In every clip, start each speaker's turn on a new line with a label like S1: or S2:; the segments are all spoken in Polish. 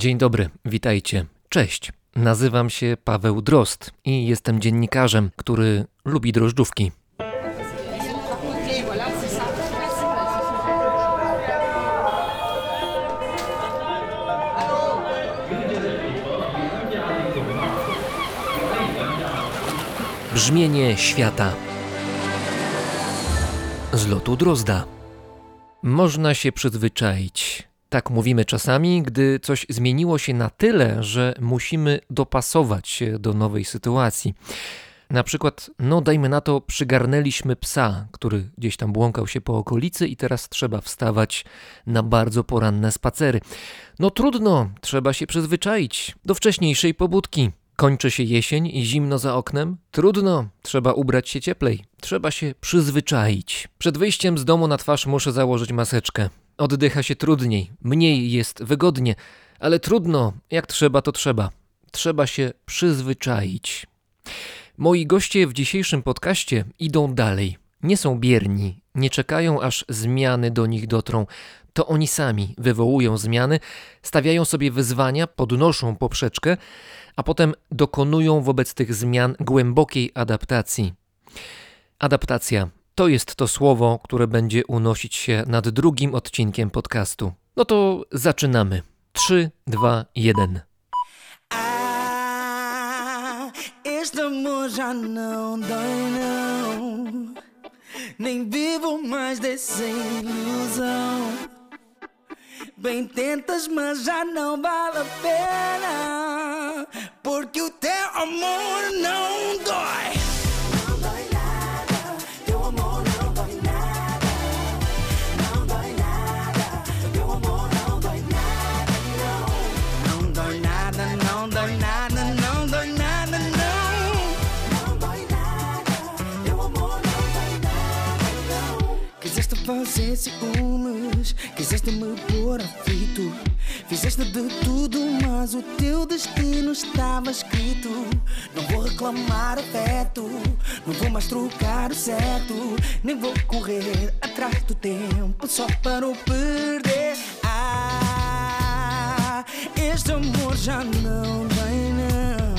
S1: Dzień dobry, witajcie. Cześć. Nazywam się Paweł Drost i jestem dziennikarzem, który lubi drożdżówki. Brzmienie świata z lotu Drozda. Można się przyzwyczaić. Tak mówimy czasami, gdy coś zmieniło się na tyle, że musimy dopasować się do nowej sytuacji. Na przykład, no dajmy na to, przygarnęliśmy psa, który gdzieś tam błąkał się po okolicy i teraz trzeba wstawać na bardzo poranne spacery. No trudno, trzeba się przyzwyczaić do wcześniejszej pobudki. Kończy się jesień i zimno za oknem? Trudno, trzeba ubrać się cieplej. Trzeba się przyzwyczaić. Przed wyjściem z domu na twarz muszę założyć maseczkę. Oddycha się trudniej, mniej jest wygodnie, ale trudno, jak trzeba, to trzeba. Trzeba się przyzwyczaić. Moi goście w dzisiejszym podcaście idą dalej. Nie są bierni, nie czekają aż zmiany do nich dotrą. To oni sami wywołują zmiany, stawiają sobie wyzwania, podnoszą poprzeczkę, a potem dokonują wobec tych zmian głębokiej adaptacji. Adaptacja to jest to słowo, które będzie unosić się nad drugim odcinkiem podcastu. No to zaczynamy. 3, 2, 1.
S2: Este amor já não dói não Nem vivo mais dessa ilusão Bem tentas, mas já não vale a pena. Porque o teu amor não dói fazer ciúmes, quiseste me pôr aflito. Fizeste de tudo, mas o teu destino estava escrito. Não vou reclamar afeto, não vou mais trocar o certo. Nem vou correr atrás do tempo só para o perder. Ah, este amor já não vai, não.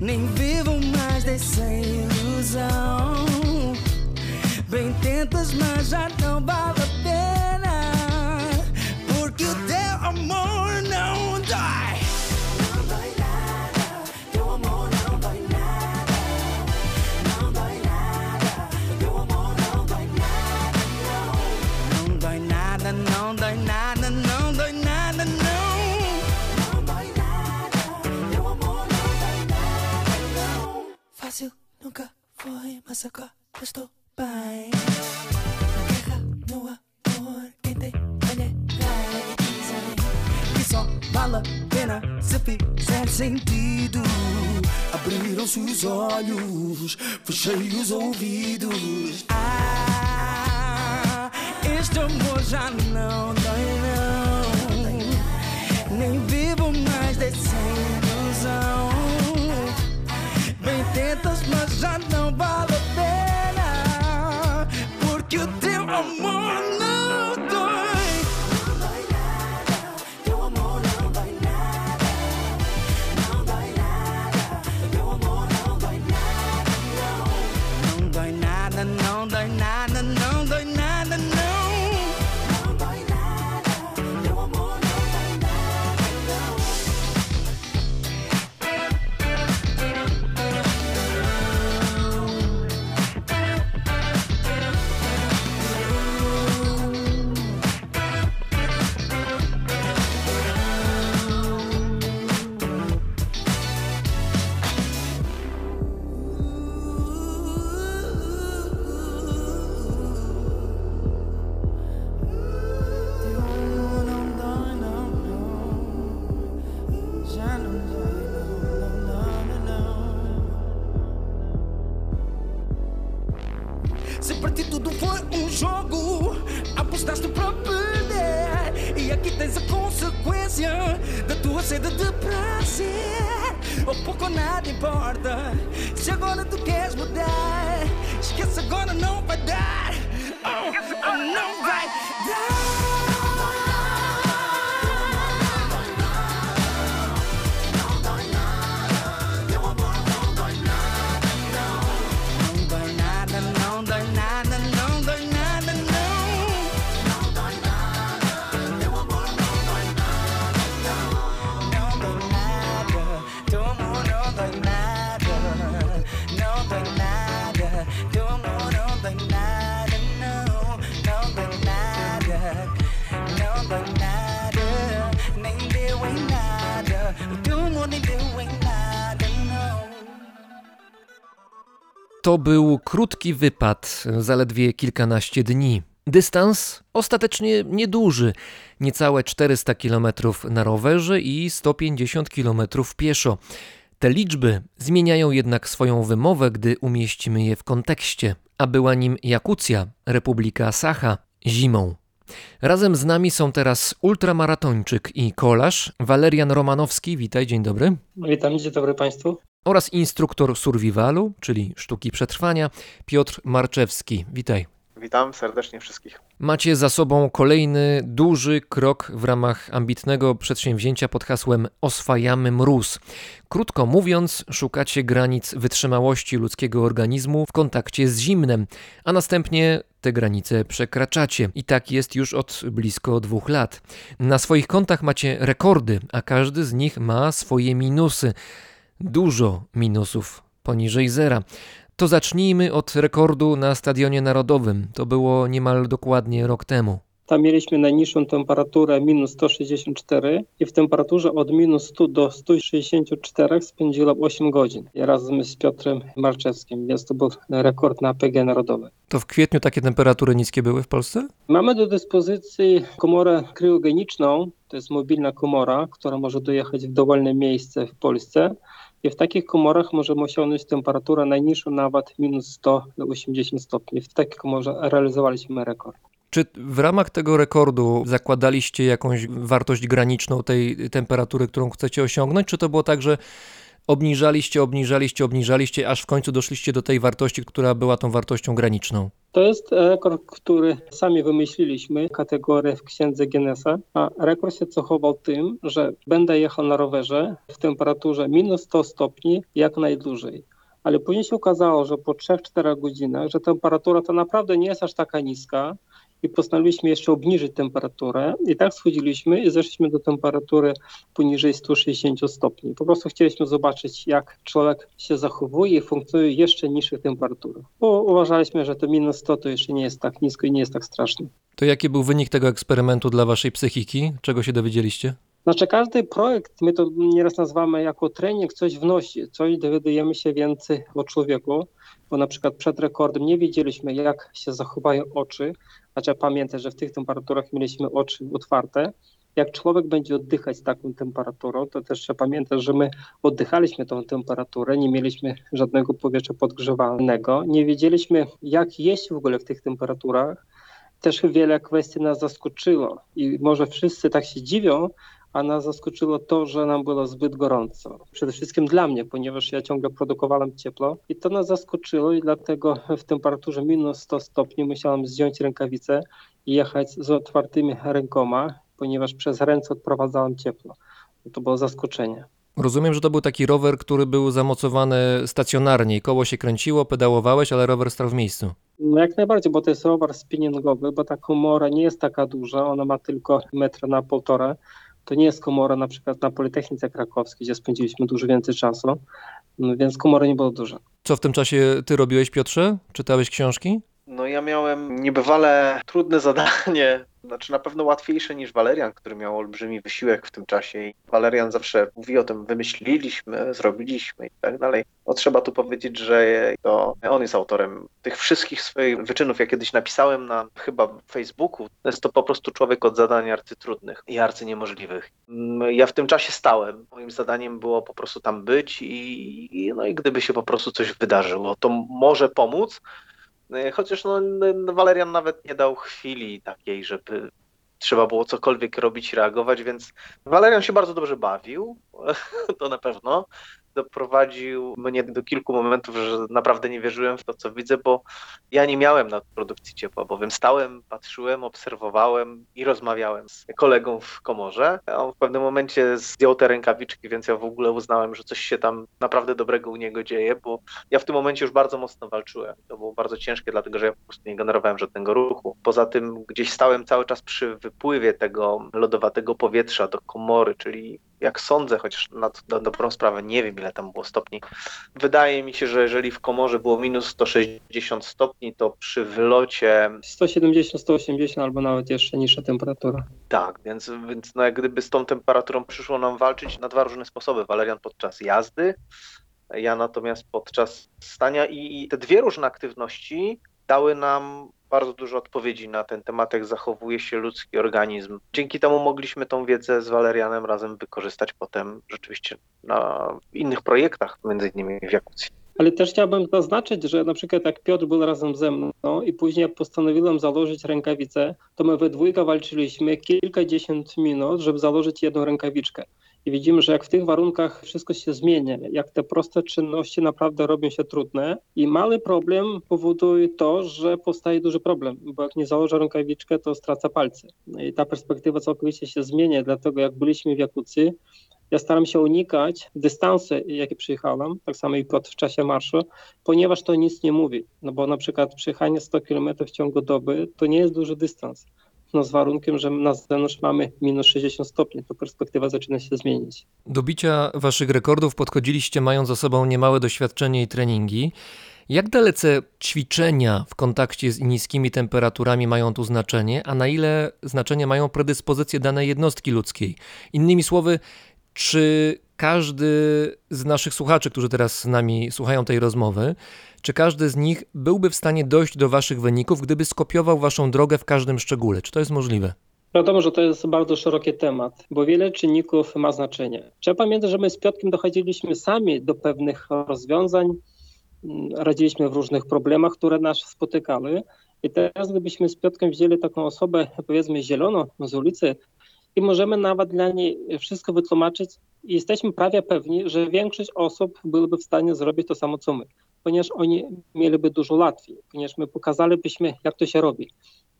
S2: Nem vivo mais dessa ilusão. Mas já não vale a pena. Porque o teu amor não dói. Não dói nada, teu amor não dói nada. Não dói nada, teu amor não dói nada, não. Não dói nada, não dói nada, não dói nada, não. Fácil nunca foi, mas agora estou bem. Se fizer sentido. Abriram-se os olhos, fechei os ouvidos. Ah, este amor já não dói, não. Nem vivo mais dessa ilusão. Bem tentas, mas já não vale apostaste pra perder. E aqui tens a consequência da tua sede de prazer. Ou pouco ou nada importa. Se agora tu queres mudar, esquece agora não vai dar. Oh, oh, não vai dar.
S1: To był krótki wypad, zaledwie kilkanaście dni. Dystans ostatecznie nieduży, niecałe 400 km na rowerze i 150 km pieszo. Te liczby zmieniają jednak swoją wymowę, gdy umieścimy je w kontekście, a była nim Jakucja, Republika Sacha, zimą. Razem z nami są teraz ultramaratończyk i kolarz Walerian Romanowski. Witaj, dzień dobry.
S3: Witam, dzień dobry Państwu.
S1: Oraz instruktor survivalu, czyli sztuki przetrwania, Piotr Marczewski. Witaj.
S4: Witam serdecznie wszystkich.
S1: Macie za sobą kolejny duży krok w ramach ambitnego przedsięwzięcia pod hasłem Oswajamy mróz. Krótko mówiąc, szukacie granic wytrzymałości ludzkiego organizmu w kontakcie z zimnem, a następnie te granice przekraczacie. I tak jest już od blisko dwóch lat. Na swoich kontach macie rekordy, a każdy z nich ma swoje minusy. Dużo minusów poniżej zera. To zacznijmy od rekordu na Stadionie Narodowym. To było niemal dokładnie rok temu.
S3: Tam mieliśmy najniższą temperaturę minus 164 i w temperaturze od minus 100 do 164 spędziłem 8 godzin ja razem z Piotrem Marczewskim, więc to był rekord na PG Narodowy.
S1: To w kwietniu takie temperatury niskie były w Polsce?
S3: Mamy do dyspozycji komorę kryogeniczną, to jest mobilna komora, która może dojechać w dowolne miejsce w Polsce i w takich komorach możemy osiągnąć temperaturę najniższą nawet minus 180 stopni. W takiej komorze realizowaliśmy rekord.
S1: Czy w ramach tego rekordu zakładaliście jakąś wartość graniczną tej temperatury, którą chcecie osiągnąć, czy to było tak, że obniżaliście, obniżaliście, obniżaliście, aż w końcu doszliście do tej wartości, która była tą wartością graniczną?
S3: To jest rekord, który sami wymyśliliśmy, kategorię w księdze Guinnessa, a rekord się cechował tym, że będę jechał na rowerze w temperaturze minus 100 stopni jak najdłużej. Ale później się okazało, że po 3-4 godzinach, że temperatura to naprawdę nie jest aż taka niska, i postanowiliśmy jeszcze obniżyć temperaturę i tak schodziliśmy i zeszliśmy do temperatury poniżej 160 stopni. Po prostu chcieliśmy zobaczyć, jak człowiek się zachowuje i funkcjonuje jeszcze niższych temperaturach, bo uważaliśmy, że to minus 100 to jeszcze nie jest tak nisko i nie jest tak straszne.
S1: To jaki był wynik tego eksperymentu dla waszej psychiki? Czego się dowiedzieliście?
S3: Znaczy każdy projekt, my to nieraz nazywamy jako trening, coś wnosi, coś dowiadujemy się więcej o człowieku, bo na przykład przed rekordem nie wiedzieliśmy, jak się zachowają oczy, a trzeba pamiętać, że w tych temperaturach mieliśmy oczy otwarte. Jak człowiek będzie oddychać z taką temperaturą, to też trzeba pamiętać, że my oddychaliśmy tą temperaturę, nie mieliśmy żadnego powietrza podgrzewanego, nie wiedzieliśmy, jak jeść w ogóle w tych temperaturach. Też wiele kwestii nas zaskoczyło i może wszyscy tak się dziwią, a nas zaskoczyło to, że nam było zbyt gorąco. Przede wszystkim dla mnie, ponieważ ja ciągle produkowałem ciepło i to nas zaskoczyło i dlatego w temperaturze minus 100 stopni musiałem zdjąć rękawice i jechać z otwartymi rękoma, ponieważ przez ręce odprowadzałem ciepło. To było zaskoczenie.
S1: Rozumiem, że to był taki rower, który był zamocowany stacjonarnie koło się kręciło, pedałowałeś, ale rower stał w miejscu.
S3: No jak najbardziej, bo to jest rower spinningowy, bo ta komora nie jest taka duża, ona ma tylko metr na półtora, to nie jest komora na przykład na Politechnice Krakowskiej, gdzie spędziliśmy dużo więcej czasu, no więc komory nie było dużo.
S1: Co w tym czasie ty robiłeś, Piotrze? Czytałeś książki?
S4: No ja miałem niebywale trudne zadanie, znaczy na pewno łatwiejsze niż Walerian, który miał olbrzymi wysiłek w tym czasie. I Walerian zawsze mówi o tym, wymyśliliśmy, zrobiliśmy i tak dalej. No trzeba tu powiedzieć, że to on jest autorem tych wszystkich swoich wyczynów. Ja kiedyś napisałem na chyba Facebooku, jest to po prostu człowiek od zadań arcytrudnych i arcyniemożliwych. Ja w tym czasie stałem. Moim zadaniem było po prostu tam być i, no i gdyby się po prostu coś wydarzyło, to może pomóc, chociaż no, Walerian nawet nie dał chwili takiej, żeby trzeba było cokolwiek robić, reagować, więc Walerian się bardzo dobrze bawił, to na pewno doprowadził mnie do kilku momentów, że naprawdę nie wierzyłem w to, co widzę, bo ja nie miałem na produkcji ciepła, bowiem stałem, patrzyłem, obserwowałem i rozmawiałem z kolegą w komorze. On w pewnym momencie zdjął te rękawiczki, więc ja w ogóle uznałem, że coś się tam naprawdę dobrego u niego dzieje, bo ja w tym momencie już bardzo mocno walczyłem. To było bardzo ciężkie, dlatego że ja po prostu nie generowałem żadnego ruchu. Poza tym gdzieś stałem cały czas przy wypływie tego lodowatego powietrza do komory, czyli jak sądzę, chociaż na, na dobrą sprawę nie wiem, ile tam było stopni. Wydaje mi się, że jeżeli w komorze było minus 160 stopni, to przy wylocie.
S3: 170, 180 albo nawet jeszcze niższa temperatura.
S4: Tak, więc, więc no jak gdyby z tą temperaturą przyszło nam walczyć na dwa różne sposoby. Walerian podczas jazdy Ja natomiast podczas stania i te dwie różne aktywności dały nam bardzo dużo odpowiedzi na ten temat, jak zachowuje się ludzki organizm. Dzięki temu mogliśmy tą wiedzę z Walerianem razem wykorzystać potem rzeczywiście na innych projektach, między innymi w Jakucji.
S3: Ale też chciałbym zaznaczyć, że na przykład jak Piotr był razem ze mną i później jak postanowiłem założyć rękawice, to my we dwójkę walczyliśmy kilkadziesiąt minut, żeby założyć jedną rękawiczkę. I widzimy, że jak w tych warunkach wszystko się zmienia, jak te proste czynności naprawdę robią się trudne i mały problem powoduje to, że powstaje duży problem, bo jak nie założę rękawiczkę, to stracę palce. I ta perspektywa całkowicie się zmienia, dlatego jak byliśmy w Jakucji, ja staram się unikać dystansy, jakie przyjechałem, tak samo i Piotr w czasie marszu, ponieważ to nic nie mówi. No bo na przykład przyjechanie 100 km w ciągu doby to nie jest duży dystans. No z warunkiem, że na zewnątrz mamy minus 60 stopni, to perspektywa zaczyna się zmienić.
S1: Do bicia waszych rekordów podchodziliście mając za sobą niemałe doświadczenie i treningi. Jak dalece ćwiczenia w kontakcie z niskimi temperaturami mają tu znaczenie, a na ile znaczenie mają predyspozycje danej jednostki ludzkiej? Innymi słowy, czy każdy z naszych słuchaczy, którzy teraz z nami słuchają tej rozmowy, czy każdy z nich byłby w stanie dojść do waszych wyników, gdyby skopiował waszą drogę w każdym szczególe? Czy to jest możliwe?
S3: Wiadomo, że to jest bardzo szeroki temat, bo wiele czynników ma znaczenie. Trzeba pamiętać, że my z Piotkiem dochodziliśmy sami do pewnych rozwiązań, radziliśmy w różnych problemach, które nas spotykały. I teraz, gdybyśmy z Piotkiem wzięli taką osobę, powiedzmy, zieloną z ulicy, i możemy nawet dla niej wszystko wytłumaczyć jesteśmy prawie pewni, że większość osób byłyby w stanie zrobić to samo co my, ponieważ oni mieliby dużo łatwiej, ponieważ my pokazalibyśmy, jak to się robi.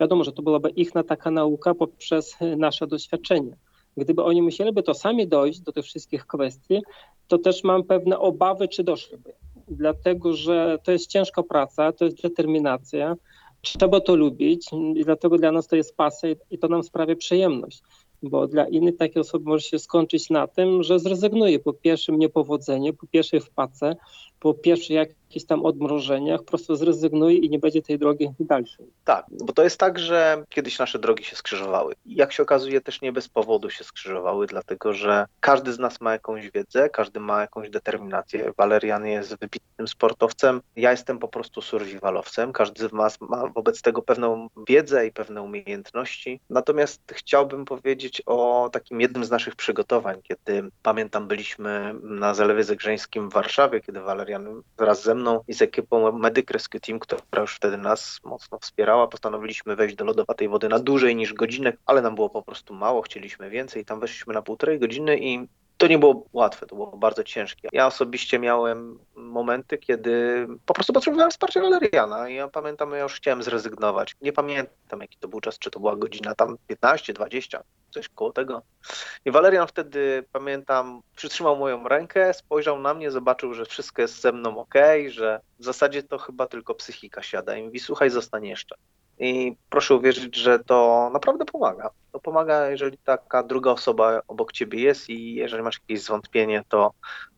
S3: Wiadomo, że to byłaby ich taka nauka poprzez nasze doświadczenie. Gdyby oni musieliby to sami dojść do tych wszystkich kwestii, to też mam pewne obawy, czy doszliby. Dlatego, że to jest ciężka praca, to jest determinacja, trzeba to lubić i dlatego dla nas to jest pasja i to nam sprawia przyjemność bo dla innych takie osoby może się skończyć na tym, że zrezygnuje po pierwszym niepowodzeniu, po pierwszej wpadce, po pierwszych jakichś tam odmrożeniach, po prostu zrezygnuje i nie będzie tej drogi dalszej.
S4: Tak, bo to jest tak, że kiedyś nasze drogi się skrzyżowały. Jak się okazuje, też nie bez powodu się skrzyżowały, dlatego że każdy z nas ma jakąś wiedzę, każdy ma jakąś determinację. Walerian jest wybitnym sportowcem, ja jestem po prostu survivalowcem, każdy z nas ma wobec tego pewną wiedzę i pewne umiejętności. Natomiast chciałbym powiedzieć o takim jednym z naszych przygotowań, kiedy pamiętam byliśmy na Zalewie Zegrzeńskim w Warszawie, kiedy Walerian wraz ze mną i z ekipą Medic Rescue Team, która już wtedy nas mocno wspierała, postanowiliśmy wejść do lodowatej wody na dłużej niż godzinę, ale nam było po prostu mało, chcieliśmy więcej. Tam weszliśmy na półtorej godziny i to nie było łatwe, to było bardzo ciężkie. Ja osobiście miałem momenty, kiedy po prostu potrzebowałem wsparcia Waleriana i ja pamiętam, ja już chciałem zrezygnować. Nie pamiętam, jaki to był czas, czy to była godzina tam 15, 20, coś koło tego. I Walerian wtedy, pamiętam, przytrzymał moją rękę, spojrzał na mnie, zobaczył, że wszystko jest ze mną ok, że w zasadzie to chyba tylko psychika siada i mówi, słuchaj, zostań jeszcze. I proszę uwierzyć, że to naprawdę pomaga. To pomaga, jeżeli taka druga osoba obok ciebie jest i jeżeli masz jakieś zwątpienie, to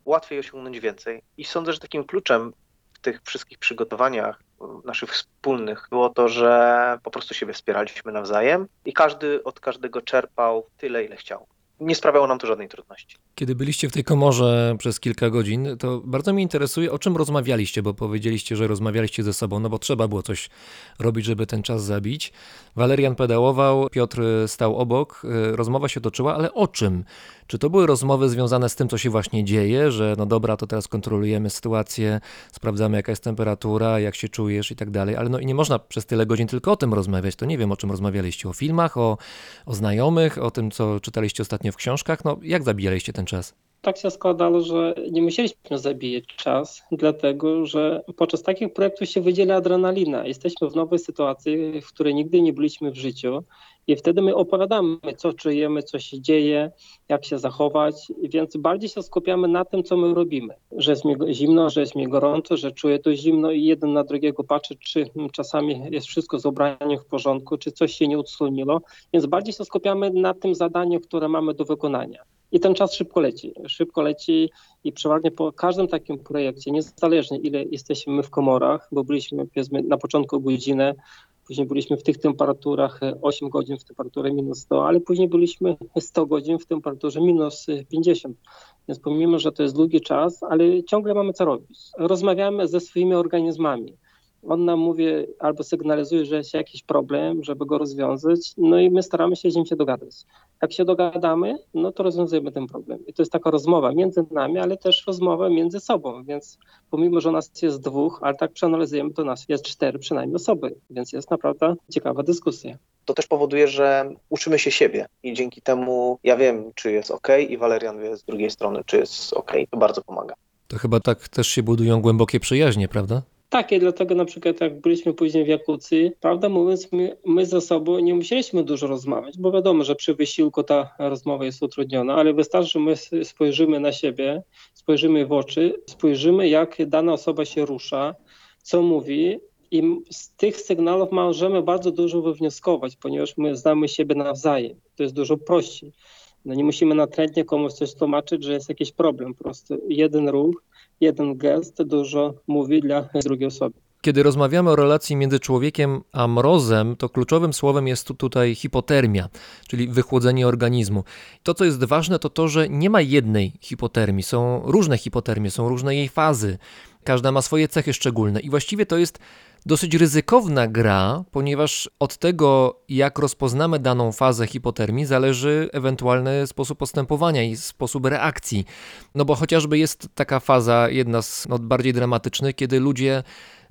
S4: łatwiej osiągnąć więcej. I sądzę, że takim kluczem w tych wszystkich przygotowaniach naszych wspólnych było to, że po prostu siebie wspieraliśmy nawzajem i każdy od każdego czerpał tyle, ile chciał nie sprawiało nam to żadnej trudności.
S1: Kiedy byliście w tej komorze przez kilka godzin, to bardzo mnie interesuje, o czym rozmawialiście, bo powiedzieliście, że rozmawialiście ze sobą, no bo trzeba było coś robić, żeby ten czas zabić. Walerian pedałował, Piotr stał obok, y, rozmowa się toczyła, ale o czym? Czy to były rozmowy związane z tym, co się właśnie dzieje, że no dobra, to teraz kontrolujemy sytuację, sprawdzamy jaka jest temperatura, jak się czujesz i tak dalej, ale no i nie można przez tyle godzin tylko o tym rozmawiać, to nie wiem o czym rozmawialiście, o filmach, o, o znajomych, o tym, co czytaliście ostatnio w książkach, no jak zabijaliście ten czas?
S3: tak się składało, że nie musieliśmy zabijać czas, dlatego że podczas takich projektów się wydziela adrenalina. Jesteśmy w nowej sytuacji, w której nigdy nie byliśmy w życiu i wtedy my opowiadamy, co czujemy, co się dzieje, jak się zachować, więc bardziej się skupiamy na tym, co my robimy. Że jest mi zimno, że jest mi gorąco, że czuję to zimno i jeden na drugiego patrzy, czy czasami jest wszystko z ubraniem w porządku, czy coś się nie odsłoniło, więc bardziej się skupiamy na tym zadaniu, które mamy do wykonania. I ten czas szybko leci. Szybko leci i przeważnie po każdym takim projekcie, niezależnie ile jesteśmy w komorach, bo byliśmy na początku godzinę, Później byliśmy w tych temperaturach 8 godzin w temperaturze minus 100, ale później byliśmy 100 godzin w temperaturze minus 50. Więc pomimo, że to jest długi czas, ale ciągle mamy co robić. Rozmawiamy ze swoimi organizmami on nam mówi albo sygnalizuje, że jest jakiś problem, żeby go rozwiązać, no i my staramy się z nim się dogadać. Jak się dogadamy, no to rozwiązujemy ten problem. I to jest taka rozmowa między nami, ale też rozmowa między sobą, więc pomimo, że nas jest dwóch, ale tak przeanalizujemy, to nas jest cztery przynajmniej osoby, więc jest naprawdę ciekawa dyskusja.
S4: To też powoduje, że uczymy się siebie i dzięki temu ja wiem, czy jest ok i Walerian wie z drugiej strony, czy jest ok. To bardzo pomaga.
S1: To chyba tak też się budują głębokie przyjaźnie, prawda?
S3: Tak, i dlatego na przykład jak byliśmy później w Jakucji, prawda mówiąc, my, my ze sobą nie musieliśmy dużo rozmawiać, bo wiadomo, że przy wysiłku ta rozmowa jest utrudniona, ale wystarczy, że my spojrzymy na siebie, spojrzymy w oczy, spojrzymy jak dana osoba się rusza, co mówi i z tych sygnałów możemy bardzo dużo wywnioskować, ponieważ my znamy siebie nawzajem. To jest dużo prościej. No nie musimy natrętnie komuś coś tłumaczyć, że jest jakiś problem. Po prostu jeden ruch, jeden gest dużo mówi dla drugiej osoby.
S1: Kiedy rozmawiamy o relacji między człowiekiem a mrozem, to kluczowym słowem jest tu tutaj hipotermia, czyli wychłodzenie organizmu. To, co jest ważne, to to, że nie ma jednej hipotermii. Są różne hipotermie, są różne jej fazy. Każda ma swoje cechy szczególne i właściwie to jest dosyć ryzykowna gra, ponieważ od tego, jak rozpoznamy daną fazę hipotermii, zależy ewentualny sposób postępowania i sposób reakcji. No bo chociażby jest taka faza, jedna z no, bardziej dramatycznych, kiedy ludzie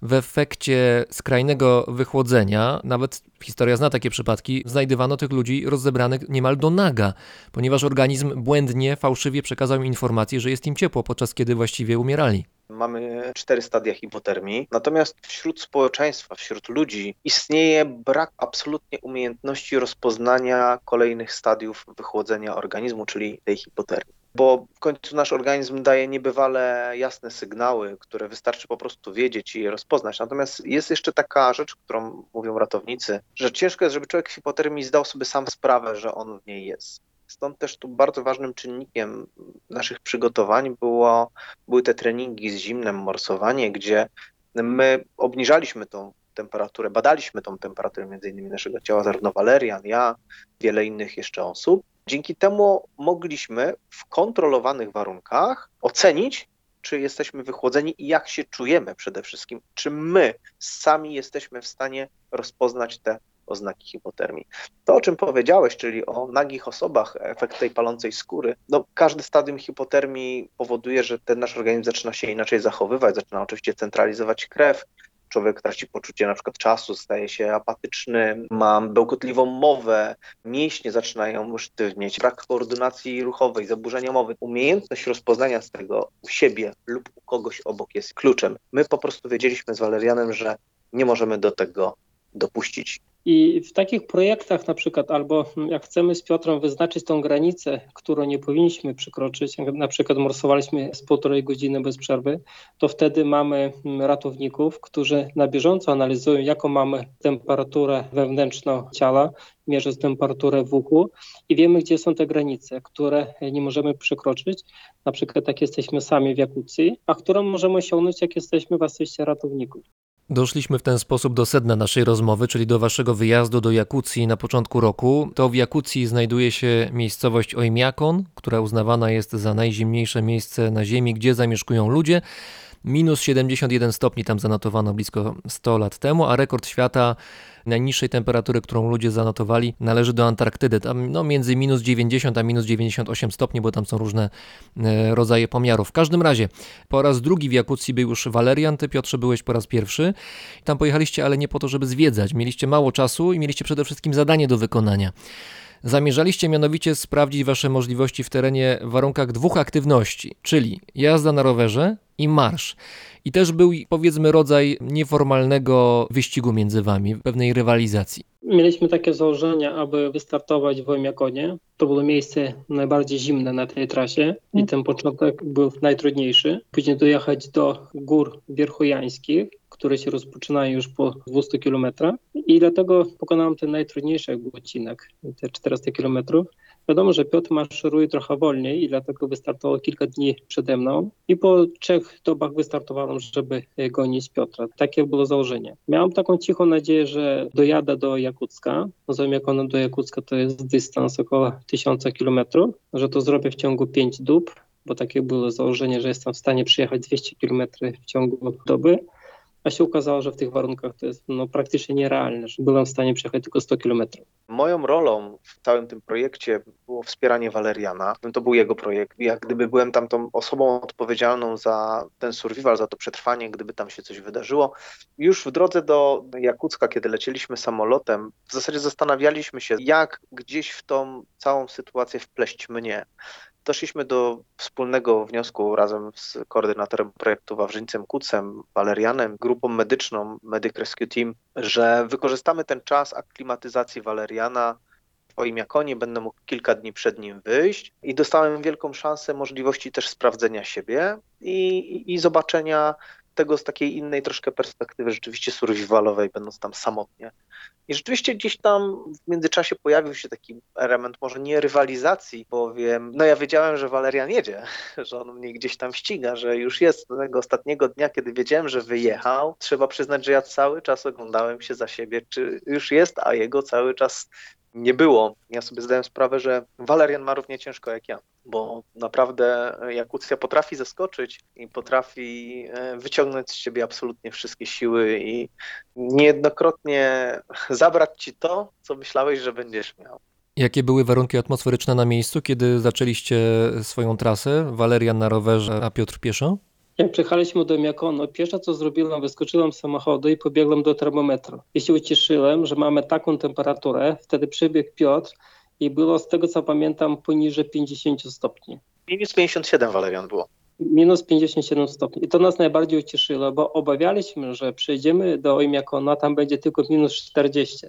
S1: w efekcie skrajnego wychłodzenia, nawet historia zna takie przypadki, znajdywano tych ludzi rozebranych niemal do naga, ponieważ organizm błędnie, fałszywie przekazał im informację, że jest im ciepło, podczas kiedy właściwie umierali.
S4: Mamy cztery stadia hipotermii, natomiast wśród społeczeństwa, wśród ludzi istnieje brak absolutnie umiejętności rozpoznania kolejnych stadiów wychłodzenia organizmu, czyli tej hipotermii. Bo w końcu nasz organizm daje niebywale jasne sygnały, które wystarczy po prostu wiedzieć i je rozpoznać. Natomiast jest jeszcze taka rzecz, którą mówią ratownicy, że ciężko jest, żeby człowiek w hipotermii zdał sobie sam sprawę, że on w niej jest. Stąd też tu bardzo ważnym czynnikiem naszych przygotowań było, były te treningi z zimnem, morsowanie, gdzie my obniżaliśmy tą temperaturę, badaliśmy tą temperaturę między innymi naszego ciała, zarówno Walerian, ja, wiele innych jeszcze osób. Dzięki temu mogliśmy w kontrolowanych warunkach ocenić, czy jesteśmy wychłodzeni i jak się czujemy przede wszystkim, czy my sami jesteśmy w stanie rozpoznać te oznaki hipotermii. To, o czym powiedziałeś, czyli o nagich osobach, efekt tej palącej skóry, no każdy stadium hipotermii powoduje, że ten nasz organizm zaczyna się inaczej zachowywać, zaczyna oczywiście centralizować krew, człowiek traci poczucie na przykład czasu, staje się apatyczny, ma bełkotliwą mowę, mięśnie zaczynają sztywnieć, brak koordynacji ruchowej, zaburzenia mowy. Umiejętność rozpoznania z tego u siebie lub u kogoś obok jest kluczem. My po prostu wiedzieliśmy z Walerianem, że nie możemy do tego dopuścić.
S3: I w takich projektach na przykład, albo jak chcemy z Piotrem wyznaczyć tą granicę, którą nie powinniśmy przekroczyć, na przykład morsowaliśmy z półtorej godziny bez przerwy, to wtedy mamy ratowników, którzy na bieżąco analizują, jaką mamy temperaturę wewnętrzną ciała, mierzą temperaturę w uchu i wiemy, gdzie są te granice, które nie możemy przekroczyć, na przykład jak jesteśmy sami w jakucji, a którą możemy osiągnąć, jak jesteśmy w asyście ratowników.
S1: Doszliśmy w ten sposób do sedna naszej rozmowy, czyli do waszego wyjazdu do Jakucji na początku roku. To w Jakucji znajduje się miejscowość Ojmiakon, która uznawana jest za najzimniejsze miejsce na Ziemi, gdzie zamieszkują ludzie. Minus 71 stopni tam zanotowano blisko 100 lat temu, a rekord świata najniższej temperatury, którą ludzie zanotowali, należy do Antarktydy. Tam no, między minus 90 a minus 98 stopni, bo tam są różne e, rodzaje pomiarów. W każdym razie, po raz drugi w Jakucji był już Walerian, ty Piotrze byłeś po raz pierwszy. Tam pojechaliście, ale nie po to, żeby zwiedzać. Mieliście mało czasu i mieliście przede wszystkim zadanie do wykonania. Zamierzaliście mianowicie sprawdzić Wasze możliwości w terenie w warunkach dwóch aktywności, czyli jazda na rowerze i marsz. I też był, powiedzmy, rodzaj nieformalnego wyścigu między Wami, pewnej rywalizacji.
S3: Mieliśmy takie założenie, aby wystartować w Ojmiakonie. To było miejsce najbardziej zimne na tej trasie i ten początek był najtrudniejszy. Później dojechać do gór wierchojańskich, które się rozpoczynają już po 200 kilometrach i dlatego pokonałem ten najtrudniejszy odcinek, te 400 kilometrów. Wiadomo, że Piotr maszeruje trochę wolniej i dlatego wystartował kilka dni przede mną i po trzech dobach wystartowałem, żeby gonić Piotra. Takie było założenie. Miałem taką cichą nadzieję, że dojadę do Jakucka. Zamiast do Jakucka to jest dystans około 1000 km, że to zrobię w ciągu 5 dób, bo takie było założenie, że jestem w stanie przyjechać 200 km w ciągu doby a się okazało, że w tych warunkach to jest no, praktycznie nierealne, że byłem w stanie przejechać tylko 100 kilometrów.
S4: Moją rolą w całym tym projekcie było wspieranie Waleriana. To był jego projekt. Jak gdyby byłem tam tą osobą odpowiedzialną za ten survival, za to przetrwanie, gdyby tam się coś wydarzyło. Już w drodze do Jakucka, kiedy lecieliśmy samolotem, w zasadzie zastanawialiśmy się, jak gdzieś w tą całą sytuację wpleść mnie doszliśmy do wspólnego wniosku razem z koordynatorem projektu Wawrzyńcem Kucem, Walerianem, grupą medyczną Medic Rescue Team, że wykorzystamy ten czas aklimatyzacji Waleriana swoim Jakonie, będę mógł kilka dni przed nim wyjść i dostałem wielką szansę możliwości też sprawdzenia siebie i, i zobaczenia tego z takiej innej troszkę perspektywy rzeczywiście survivalowej, będąc tam samotnie. I rzeczywiście gdzieś tam w międzyczasie pojawił się taki element może nie rywalizacji, bowiem no ja wiedziałem, że Walerian jedzie, że on mnie gdzieś tam ściga, że już jest tego ostatniego dnia, kiedy wiedziałem, że wyjechał. Trzeba przyznać, że ja cały czas oglądałem się za siebie, czy już jest, a jego cały czas nie było. Ja sobie zdałem sprawę, że Walerian ma równie ciężko jak ja, bo naprawdę Jakucja potrafi zaskoczyć i potrafi e, wyciągnąć z ciebie absolutnie wszystkie siły i niejednokrotnie zabrać ci to, co myślałeś, że będziesz miał.
S1: Jakie były warunki atmosferyczne na miejscu, kiedy zaczęliście swoją trasę? Walerian na rowerze, a Piotr pieszo?
S3: Jak przyjechaliśmy do Miakono, pierwsze co zrobiłem, wyskoczyłem z samochodu i pobiegłem do termometru. I się ucieszyłem, że mamy taką temperaturę. Wtedy przybiegł Piotr i było z tego co pamiętam poniżej 50 stopni.
S4: Minus 57 Walerian było.
S3: Minus 57 stopni. I to nas najbardziej ucieszyło, bo obawialiśmy, że przejdziemy do Ojmiakonu, a tam będzie tylko minus 40.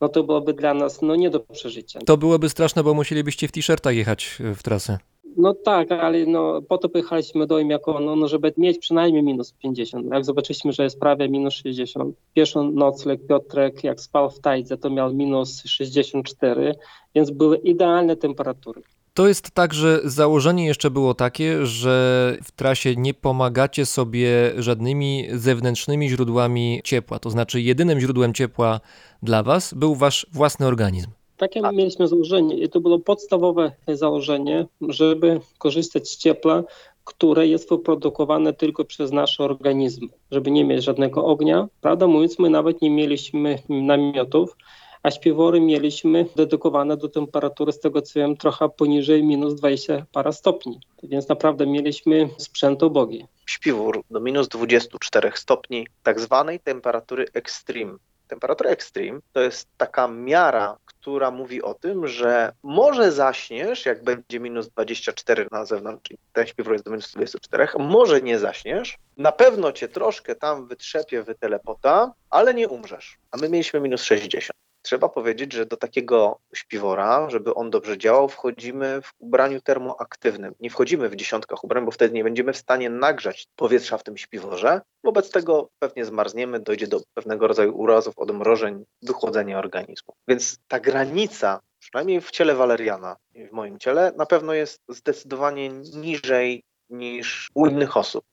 S3: No to byłoby dla nas no nie do przeżycia.
S1: To byłoby straszne, bo musielibyście w t-shirtach jechać w trasę.
S3: No tak, ale no, po to pojechaliśmy do im jako, no, no, żeby mieć przynajmniej minus 50. Jak zobaczyliśmy, że jest prawie minus 60. Pierwszy nocleg Piotrek, jak spał w Tajdze, to miał minus 64, więc były idealne temperatury.
S1: To jest tak, że założenie jeszcze było takie, że w trasie nie pomagacie sobie żadnymi zewnętrznymi źródłami ciepła. To znaczy, jedynym źródłem ciepła dla Was był Wasz własny organizm.
S3: Takie tak. mieliśmy założenie i to było podstawowe założenie, żeby korzystać z ciepła, które jest wyprodukowane tylko przez nasze organizmy, żeby nie mieć żadnego ognia. Prawda mówiąc, my nawet nie mieliśmy namiotów, a śpiwory mieliśmy dedykowane do temperatury, z tego co wiem, trochę poniżej minus 20 para stopni. Więc naprawdę mieliśmy sprzęt ubogi.
S4: Śpiwór do minus 24 stopni, tak zwanej temperatury extreme. Temperatura extreme to jest taka miara, która mówi o tym, że może zaśniesz, jak będzie minus 24 na zewnątrz, czyli ten śpiwór jest do minus 24, może nie zaśniesz, na pewno cię troszkę tam wytrzepie, wytelepota, ale nie umrzesz. A my mieliśmy minus 60 trzeba powiedzieć, że do takiego śpiwora, żeby on dobrze działał, wchodzimy w ubraniu termoaktywnym. Nie wchodzimy w dziesiątkach ubrań, bo wtedy nie będziemy w stanie nagrzać powietrza w tym śpiworze. Wobec tego pewnie zmarzniemy, dojdzie do pewnego rodzaju urazów, odmrożeń, wychłodzenia organizmu. Więc ta granica przynajmniej w ciele Waleriana w moim ciele, na pewno jest zdecydowanie niżej niż u innych osób.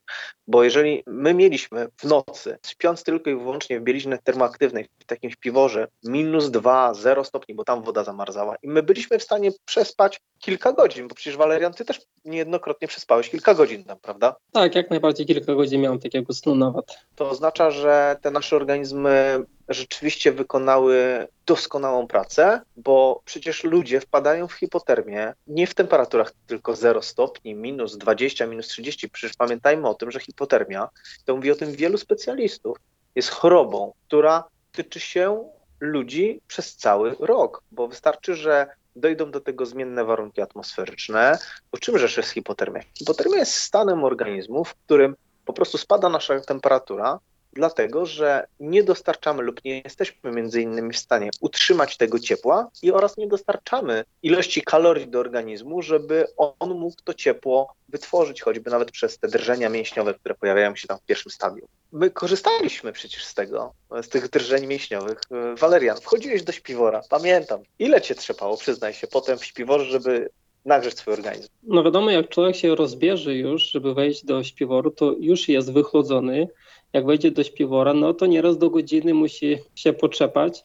S4: Bo jeżeli my mieliśmy w nocy, śpiąc tylko i wyłącznie w bieliźnie termoaktywnej, w takim śpiworze, minus 2, 0 stopni, bo tam woda zamarzała i my byliśmy w stanie przespać kilka godzin, bo przecież Walerian, ty też niejednokrotnie przespałeś kilka godzin tam, prawda?
S3: Tak, jak najbardziej kilka godzin miałem takiego snu nawet.
S4: To oznacza, że te nasze organizmy rzeczywiście wykonały doskonałą pracę, bo przecież ludzie wpadają w hipotermię nie w temperaturach tylko 0 stopni, minus 20, minus 30. Przecież pamiętajmy o tym, że hipotermia, to mówi o tym wielu specjalistów, jest chorobą, która tyczy się ludzi przez cały rok, bo wystarczy, że dojdą do tego zmienne warunki atmosferyczne. O czymże jest hipotermia? Hipotermia jest stanem organizmu, w którym po prostu spada nasza temperatura dlatego że nie dostarczamy lub nie jesteśmy między innymi w stanie utrzymać tego ciepła i oraz nie dostarczamy ilości kalorii do organizmu, żeby on mógł to ciepło wytworzyć, choćby nawet przez te drżenia mięśniowe, które pojawiają się tam w pierwszym stadium. My korzystaliśmy przecież z tego, z tych drżeń mięśniowych. Walerian, wchodziłeś do śpiwora, pamiętam. Ile cię trzepało, przyznaj się, potem w śpiworze, żeby nagrzeć swój organizm.
S3: No wiadomo, jak człowiek się rozbierze już, żeby wejść do śpiworu, to już jest wychłodzony. Jak wejdzie do śpiwora, no to nieraz do godziny musi się potrzepać,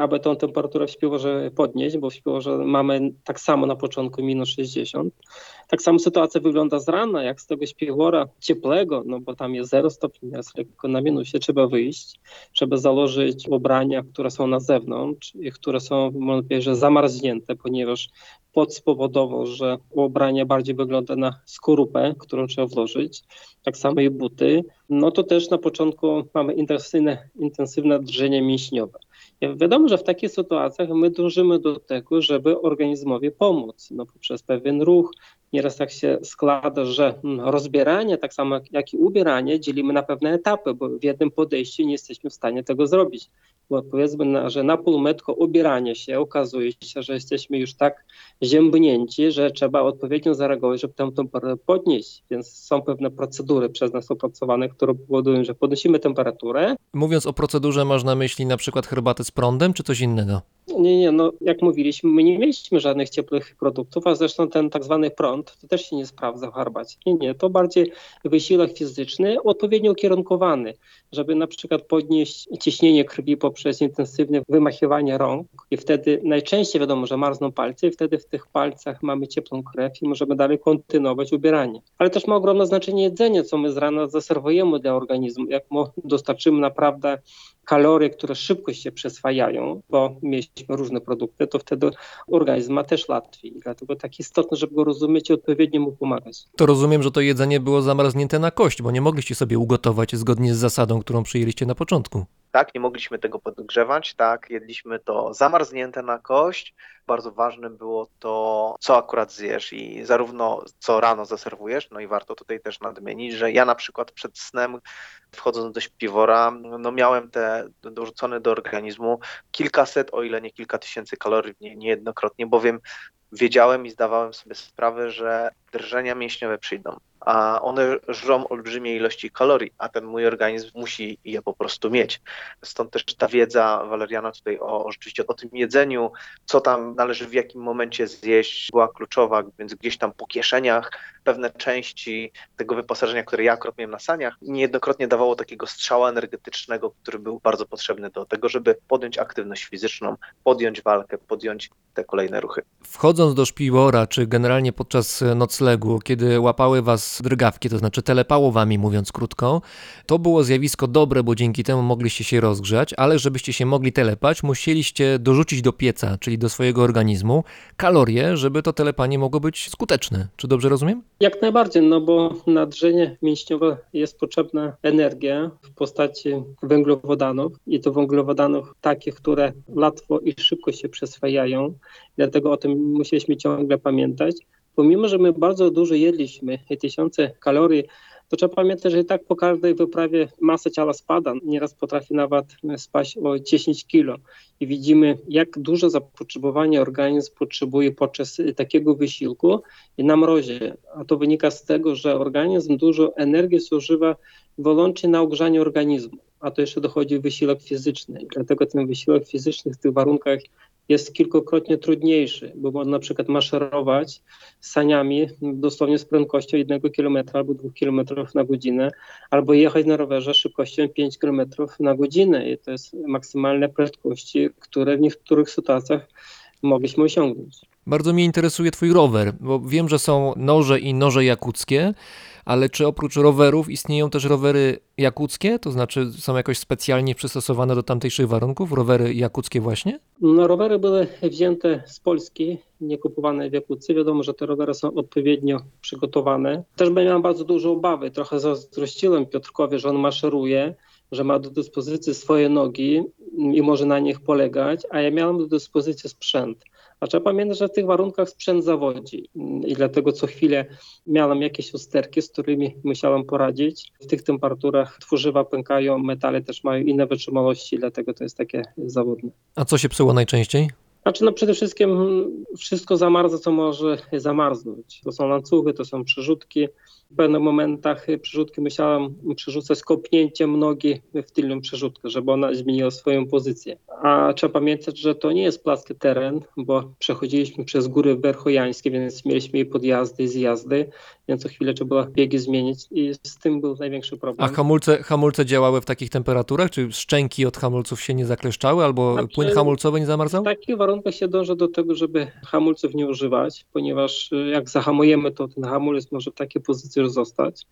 S3: aby tą temperaturę w śpiworze podnieść, bo w śpiworze mamy tak samo na początku minus 60. Tak samo sytuacja wygląda z rana, jak z tego śpiwora cieplego, no bo tam jest 0 stopni, jest lekko na minusie, trzeba wyjść, trzeba założyć ubrania, które są na zewnątrz i które są, można powiedzieć, że zamarznięte, ponieważ pot spowodował, że ubranie bardziej wygląda na skorupę, którą trzeba włożyć, tak samo i buty, no to też na początku mamy intensywne, intensywne drżenie mięśniowe. Wiadomo, że w takich sytuacjach my dążymy do tego, żeby organizmowi pomóc, no poprzez pewien ruch. Nieraz tak się składa, że rozbieranie, tak samo jak i ubieranie, dzielimy na pewne etapy, bo w jednym podejściu nie jesteśmy w stanie tego zrobić. Bo powiedzmy, że na półmetko ubierania się okazuje się, że jesteśmy już tak ziębnięci, że trzeba odpowiednio zareagować, żeby tę temperaturę podnieść. Więc są pewne procedury przez nas opracowane, które powodują, że podnosimy temperaturę.
S1: Mówiąc o procedurze, masz na myśli na przykład herbatę z prądem, czy coś innego?
S3: Nie, nie, no jak mówiliśmy, my nie mieliśmy żadnych ciepłych produktów, a zresztą ten tak zwany prąd to też się nie sprawdza w herbacie. Nie, nie, to bardziej wysiłek fizyczny, odpowiednio ukierunkowany, żeby na przykład podnieść ciśnienie krwi poprzez intensywne wymachiwanie rąk i wtedy najczęściej wiadomo, że marzną palce i wtedy w tych palcach mamy ciepłą krew i możemy dalej kontynuować ubieranie. Ale też ma ogromne znaczenie jedzenie, co my z rana zaserwujemy dla organizmu, jak mu dostarczymy naprawdę kalorie, które szybko się przyswajają, bo mieliśmy różne produkty, to wtedy organizm ma też łatwiej. Dlatego tak istotne, żeby go rozumieć i odpowiednio mu pomagać.
S1: To rozumiem, że to jedzenie było zamarznięte na kość, bo nie mogliście sobie ugotować zgodnie z zasadą, którą przyjęliście na początku.
S4: Tak, nie mogliśmy tego podgrzewać, tak, jedliśmy to zamarznięte na kość. Bardzo ważne było to, co akurat zjesz i zarówno co rano zaserwujesz, no i warto tutaj też nadmienić, że ja na przykład przed snem, wchodząc do śpiwora, no miałem te dorzucone do organizmu kilkaset, o ile nie kilka tysięcy kalorii niejednokrotnie, bowiem wiedziałem i zdawałem sobie sprawę, że drżenia mięśniowe przyjdą, a one żrą olbrzymie ilości kalorii, a ten mój organizm musi je po prostu mieć. Stąd też ta wiedza Waleriana tutaj o, o rzeczywiście o tym jedzeniu, co tam należy w jakim momencie zjeść, była kluczowa, więc gdzieś tam po kieszeniach pewne części tego wyposażenia, które ja akurat miałem na saniach, niejednokrotnie dawało takiego strzała energetycznego, który był bardzo potrzebny do tego, żeby podjąć aktywność fizyczną, podjąć walkę, podjąć te kolejne ruchy.
S1: Wchodząc do śpiwora, czy generalnie podczas noclegu, kiedy łapały was drgawki, to znaczy telepało wami, mówiąc krótko, to było zjawisko dobre, bo dzięki temu mogliście się rozgrzać, ale żebyście się mogli telepać, musieliście dorzucić do pieca, czyli do swojego organizmu, kalorie, żeby to telepanie mogło być skuteczne. Czy dobrze rozumiem?
S3: Jak najbardziej, no bo na drżenie mięśniowe jest potrzebna energia w postaci węglowodanów i to węglowodanów takich, które łatwo i szybko się przyswajają, dlatego o tym musieliśmy ciągle pamiętać. Pomimo, że my bardzo dużo jedliśmy, tysiące kalorii, to trzeba pamiętać, że i tak po każdej wyprawie masa ciała spada. Nieraz potrafi nawet spaść o 10 kilo. I widzimy, jak dużo zapotrzebowania organizm potrzebuje podczas takiego wysiłku i na mrozie. A to wynika z tego, że organizm dużo energii zużywa wyłącznie na ogrzanie organizmu. A to jeszcze dochodzi wysiłek fizyczny. Dlatego ten wysiłek fizyczny w tych warunkach jest kilkukrotnie trudniejszy, bo można na przykład maszerować saniami dosłownie z prędkością 1 km albo 2 km na godzinę, albo jechać na rowerze szybkością 5 km na godzinę i to jest maksymalne prędkości, które w niektórych sytuacjach mogliśmy osiągnąć.
S1: Bardzo mnie interesuje Twój rower, bo wiem, że są noże i noże jakuckie, ale czy oprócz rowerów istnieją też rowery jakuckie? To znaczy są jakoś specjalnie przystosowane do tamtejszych warunków? Rowery jakuckie właśnie?
S3: No, rowery były wzięte z Polski, nie kupowane w Jakucji. Wiadomo, że te rowery są odpowiednio przygotowane. Też miałem bardzo duże obawy. Trochę zazdrościłem Piotrkowi, że on maszeruje, że ma do dyspozycji swoje nogi i może na nich polegać, a ja miałem do dyspozycji sprzęt A trzeba pamiętać, że w tych warunkach sprzęt zawodzi i dlatego co chwilę miałem jakieś usterki, z którymi musiałem poradzić. W tych temperaturach tworzywa pękają, metale też mają inne wytrzymałości, dlatego to jest takie zawodne.
S1: A co się psuło najczęściej?
S3: Znaczy, no przede wszystkim wszystko zamarza, co może zamarznąć. To są łańcuchy, to są przerzutki. W pewnych momentach przerzutki musiałem przerzucać kopnięciem nogi w tylną przerzutkę, żeby ona zmieniła swoją pozycję. A trzeba pamiętać, że to nie jest płaski teren, bo przechodziliśmy przez góry werchojańskie, więc mieliśmy i podjazdy, i zjazdy, więc co chwilę trzeba było biegi zmienić i z tym był największy problem.
S1: A hamulce, hamulce działały w takich temperaturach? Czy szczęki od hamulców się nie zakleszczały albo
S3: Znaczy,
S1: płyn hamulcowy nie zamarzał?
S3: W takich warunkach się dąży do tego, żeby hamulców nie używać, ponieważ y, jak zahamujemy, to ten hamulec może w takiej pozycji już zostać.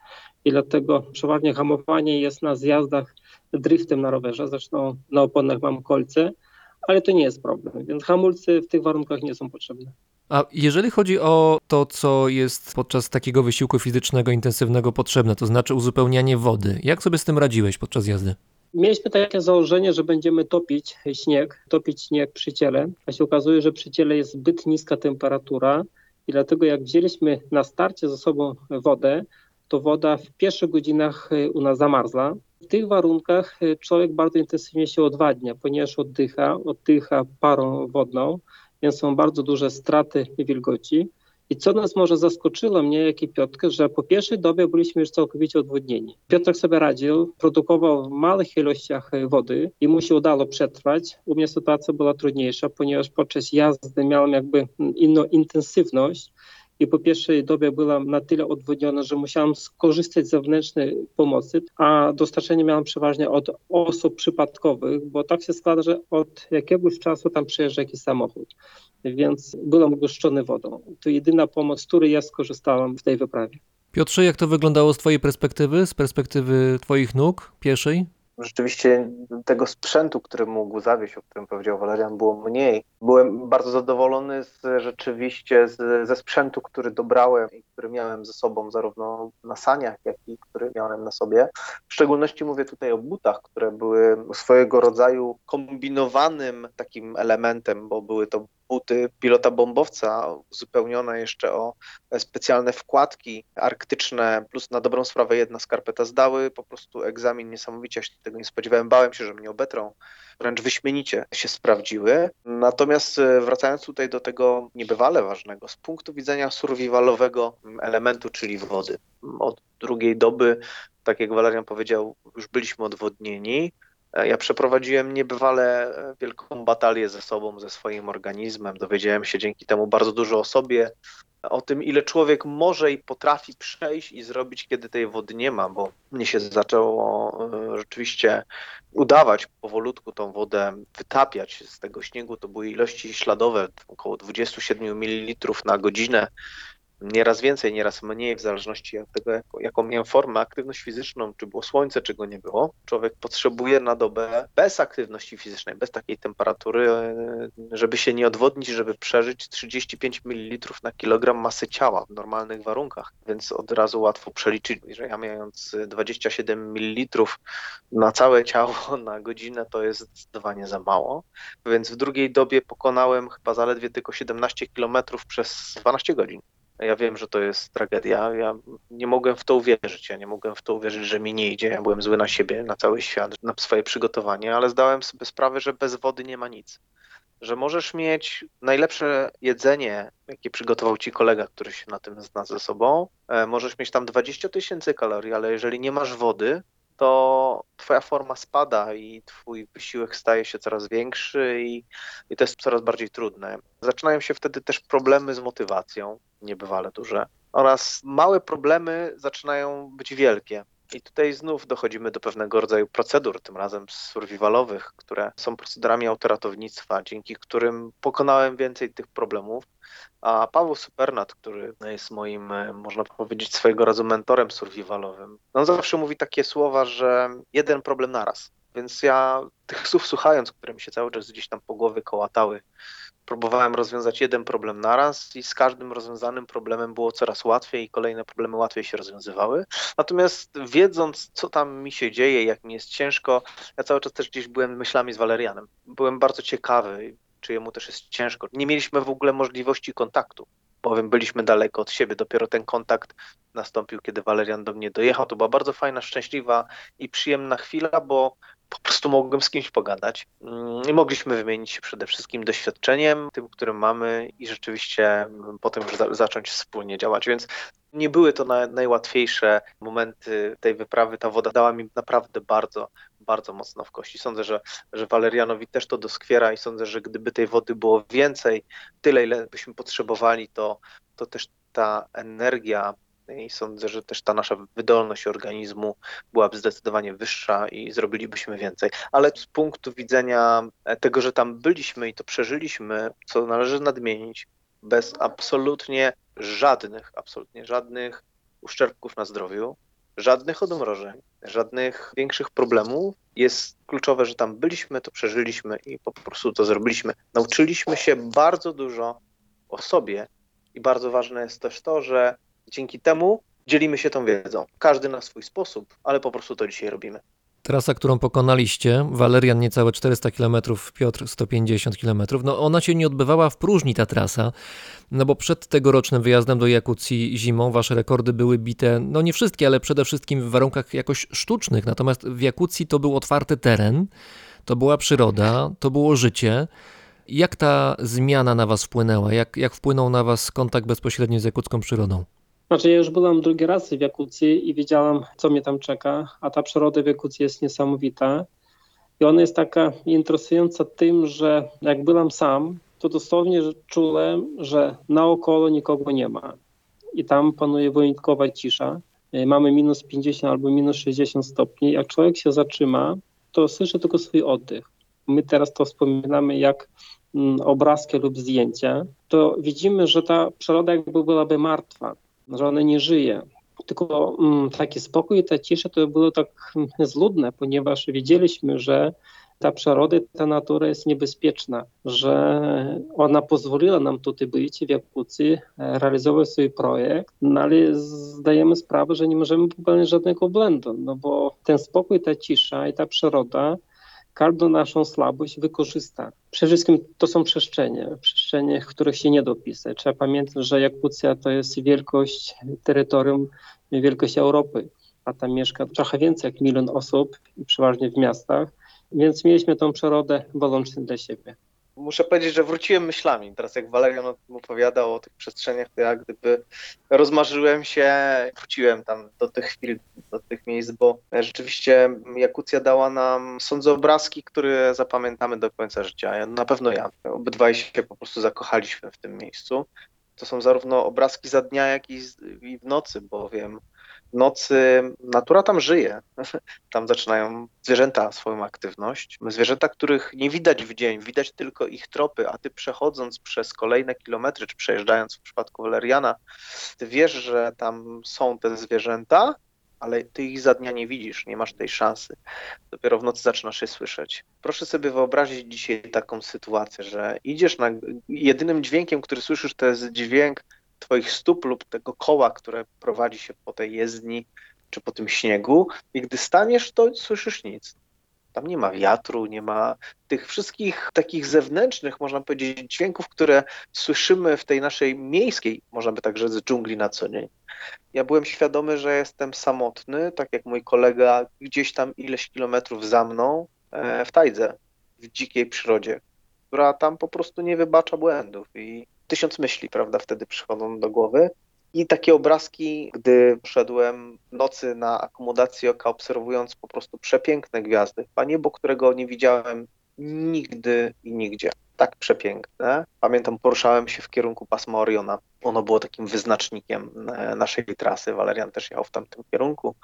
S3: I dlatego przeważnie hamowanie jest na zjazdach driftem na rowerze, zresztą na oponach mam kolce, ale to nie jest problem, więc hamulce w tych warunkach nie są potrzebne.
S1: A jeżeli chodzi o to, co jest podczas takiego wysiłku fizycznego intensywnego potrzebne, to znaczy uzupełnianie wody, jak sobie z tym radziłeś podczas jazdy?
S3: Mieliśmy takie założenie, że będziemy topić śnieg, topić śnieg przy ciele, a się okazuje, że przy ciele jest zbyt niska temperatura i dlatego jak wzięliśmy na starcie ze sobą wodę, to woda w pierwszych godzinach y, u nas zamarzła. W tych warunkach y, człowiek bardzo intensywnie się odwadnia, ponieważ oddycha, oddycha parą wodną, więc są bardzo duże straty wilgoci. I co nas może zaskoczyło mnie, jak i Piotrkę, że po pierwszej dobie byliśmy już całkowicie odwodnieni. Piotrek sobie radził, produkował w małych ilościach wody i mu się udało przetrwać. U mnie sytuacja była trudniejsza, ponieważ podczas jazdy miałem jakby inną intensywność i po pierwszej dobie byłam na tyle odwodniona, że musiałam skorzystać z zewnętrznej pomocy, a dostarczenie miałam przeważnie od osób przypadkowych, bo tak się składa, że od jakiegoś czasu tam przyjeżdża jakiś samochód, więc byłam ugoszczony wodą. To jedyna pomoc, z której ja skorzystałam w tej wyprawie.
S1: Piotrze, jak to wyglądało z Twojej perspektywy, z perspektywy Twoich nóg pieszej?
S4: Rzeczywiście tego sprzętu, który mógł zawieść, o którym powiedział Walerian, było mniej. Byłem bardzo zadowolony z, rzeczywiście z, ze sprzętu, który dobrałem i który miałem ze sobą zarówno na saniach, jak i który miałem na sobie. W szczególności mówię tutaj o butach, które były swojego rodzaju kombinowanym takim elementem, bo były to buty pilota bombowca, uzupełnione jeszcze o specjalne wkładki arktyczne, plus na dobrą sprawę jedna skarpeta zdały po prostu egzamin niesamowicie, tego nie spodziewałem, bałem się, że mnie obetrą, wręcz wyśmienicie się sprawdziły. Natomiast e, wracając tutaj do tego niebywale ważnego, z punktu widzenia survivalowego elementu, czyli wody. Od drugiej doby, tak jak Walerian powiedział, już byliśmy odwodnieni, ja przeprowadziłem niebywale wielką batalię ze sobą, ze swoim organizmem. Dowiedziałem się dzięki temu bardzo dużo o sobie, o tym, ile człowiek może i potrafi przejść i zrobić, kiedy tej wody nie ma, bo mnie się zaczęło e, rzeczywiście udawać powolutku tą wodę wytapiać z tego śniegu. To były ilości śladowe, około 27 ml na godzinę nieraz więcej, nieraz mniej, w zależności od tego, jaką miałem formę, aktywność fizyczną, czy było słońce, czy go nie było. Człowiek potrzebuje na dobę bez aktywności fizycznej, bez takiej temperatury, e, żeby się nie odwodnić, żeby przeżyć 35 ml na kilogram masy ciała w normalnych warunkach, więc od razu łatwo przeliczyć, że ja mając 27 ml na całe ciało na godzinę, to jest zdecydowanie za mało, więc w drugiej dobie pokonałem chyba zaledwie tylko 17 km przez 12 godzin. Ja wiem, że to jest tragedia. Ja nie mogłem w to uwierzyć. Ja nie mogłem w to uwierzyć, że mi nie idzie. Ja byłem zły na siebie, na cały świat, na swoje przygotowanie, ale zdałem sobie sprawę, że bez wody nie ma nic. Że możesz mieć najlepsze jedzenie, jakie przygotował ci kolega, który się na tym zna ze sobą. E, możesz mieć tam 20 tysięcy kalorii, ale jeżeli nie masz wody, to twoja forma spada i twój wysiłek staje się coraz większy i, i to jest coraz bardziej trudne. Zaczynają się wtedy też problemy z motywacją, niebywale duże, oraz małe problemy zaczynają być wielkie. I tutaj znów dochodzimy do pewnego rodzaju procedur, tym razem survivalowych, które są procedurami autoratownictwa, dzięki którym pokonałem więcej tych problemów. A Paweł Supernat, który jest moim, można powiedzieć, swojego razu mentorem survivalowym, on zawsze mówi takie słowa, że jeden problem naraz. Więc ja tych słów słuchając, które mi się cały czas gdzieś tam po głowie kołatały, próbowałem rozwiązać jeden problem naraz i z każdym rozwiązanym problemem było coraz łatwiej i kolejne problemy łatwiej się rozwiązywały. Natomiast wiedząc, co tam mi się dzieje, jak mi jest ciężko, ja cały czas też gdzieś byłem myślami z Walerianem. Byłem bardzo ciekawy, czy jemu też jest ciężko. Nie mieliśmy w ogóle możliwości kontaktu, bowiem byliśmy daleko od siebie. Dopiero ten kontakt nastąpił, kiedy Walerian do mnie dojechał. To była bardzo fajna, szczęśliwa i przyjemna chwila, bo po prostu mogłem z kimś pogadać mm, i mogliśmy wymienić się przede wszystkim doświadczeniem, tym, którym mamy i rzeczywiście mm, potem już za zacząć wspólnie działać. Więc nie były to na, najłatwiejsze momenty tej wyprawy. Ta woda dała mi naprawdę bardzo, bardzo mocno w kości. Sądzę, że, że Walerianowi też to doskwiera i sądzę, że gdyby tej wody było więcej, tyle ile byśmy potrzebowali, to, to też ta energia i sądzę, że też ta nasza wydolność organizmu byłaby zdecydowanie wyższa i zrobilibyśmy więcej. Ale z punktu widzenia tego, że tam byliśmy i to przeżyliśmy, co należy nadmienić, bez absolutnie żadnych, absolutnie żadnych uszczerbków na zdrowiu, żadnych odmrożeń, żadnych większych problemów. Jest kluczowe, że tam byliśmy, to przeżyliśmy i po prostu to zrobiliśmy. Nauczyliśmy się bardzo dużo o sobie i bardzo ważne jest też to, że dzięki temu dzielimy się tą wiedzą. Każdy na swój sposób, ale po prostu to dzisiaj robimy.
S1: Trasa, którą pokonaliście, Walerian niecałe 400 km, Piotr 150 km, no ona się nie odbywała w próżni ta trasa, no bo przed tegorocznym wyjazdem do Jakucji zimą wasze rekordy były bite, no nie wszystkie, ale przede wszystkim w warunkach jakoś sztucznych, natomiast w Jakucji to był otwarty teren, to była przyroda, to było życie. Jak ta zmiana na was wpłynęła? Jak, jak wpłynął na was kontakt bezpośredni z jakucką przyrodą?
S3: Znaczy, ja już byłam drugi raz w Jakucji i wiedziałam, co mnie tam czeka, a ta przyroda w Jakucji jest niesamowita. I ona jest taka interesująca tym, że jak byłam sam, to dosłownie czułem, że naokoło nikogo nie ma. I tam panuje wyjątkowa cisza. Mamy minus 50 albo minus 60 stopni. Jak człowiek się zatrzyma, to słyszy tylko swój oddech. My teraz to wspominamy jak mm, obrazki lub zdjęcia. To widzimy, że ta przyroda jakby byłaby martwa że ona nie żyje. Tylko mm, taki spokój i ta cisza to było tak mm, zludne, ponieważ wiedzieliśmy, że ta przyroda, ta natura jest niebezpieczna, że ona pozwoliła nam tutaj być w Jakucji, e, realizować swój projekt, no ale zdajemy sprawę, że nie możemy popełnić żadnego błędu, no bo ten spokój, ta cisza i ta przyroda każdą naszą słabość wykorzysta. Przede wszystkim to są przestrzenie, przestrzenie, których się nie dopisać. Trzeba pamiętać, że Jakucja to jest wielkość terytorium, wielkość Europy, a tam mieszka trochę więcej jak milion osób, przeważnie w miastach, więc mieliśmy tą przyrodę wyłącznie dla siebie
S4: muszę powiedzieć, że wróciłem myślami. Teraz jak Walerian opowiadał o tych przestrzeniach, to ja gdyby rozmarzyłem się, wróciłem tam do tych chwil, do tych miejsc, bo rzeczywiście Jakucja dała nam, sądzę, obrazki, które zapamiętamy do końca życia. Na pewno ja. Obydwaj się po prostu zakochaliśmy w tym miejscu. To są zarówno obrazki za dnia, jak i w nocy, bowiem nocy natura tam żyje. Tam zaczynają zwierzęta swoją aktywność. Zwierzęta, których nie widać w dzień, widać tylko ich tropy, a ty przechodząc przez kolejne kilometry, czy przejeżdżając w przypadku Valeriana, ty wiesz, że tam są te zwierzęta, ale ty ich za dnia nie widzisz, nie masz tej szansy. Dopiero w nocy zaczynasz je słyszeć. Proszę sobie wyobrazić dzisiaj taką sytuację, że idziesz na. Jedynym dźwiękiem, który słyszysz, to jest dźwięk Twoich stóp lub tego koła, które prowadzi się po tej jezdni czy po tym śniegu, i gdy staniesz, to słyszysz nic. Tam nie ma wiatru, nie ma tych wszystkich takich zewnętrznych, można powiedzieć, dźwięków, które słyszymy w tej naszej miejskiej, można by tak rzec, dżungli na co dzień. Ja byłem świadomy, że jestem samotny, tak jak mój kolega gdzieś tam ileś kilometrów za mną e, w tajdze, w dzikiej przyrodzie, która tam po prostu nie wybacza błędów i tysiąc myśli, prawda, wtedy przychodzą do głowy. I takie obrazki, gdy szedłem nocy na akomodację oka, obserwując po prostu przepiękne gwiazdy, a niebo, którego nie widziałem nigdy i nigdzie. Tak przepiękne. Pamiętam, poruszałem się w kierunku pasma Oriona. Ono było takim wyznacznikiem e, naszej trasy. Walerian też jechał w tamtym kierunku.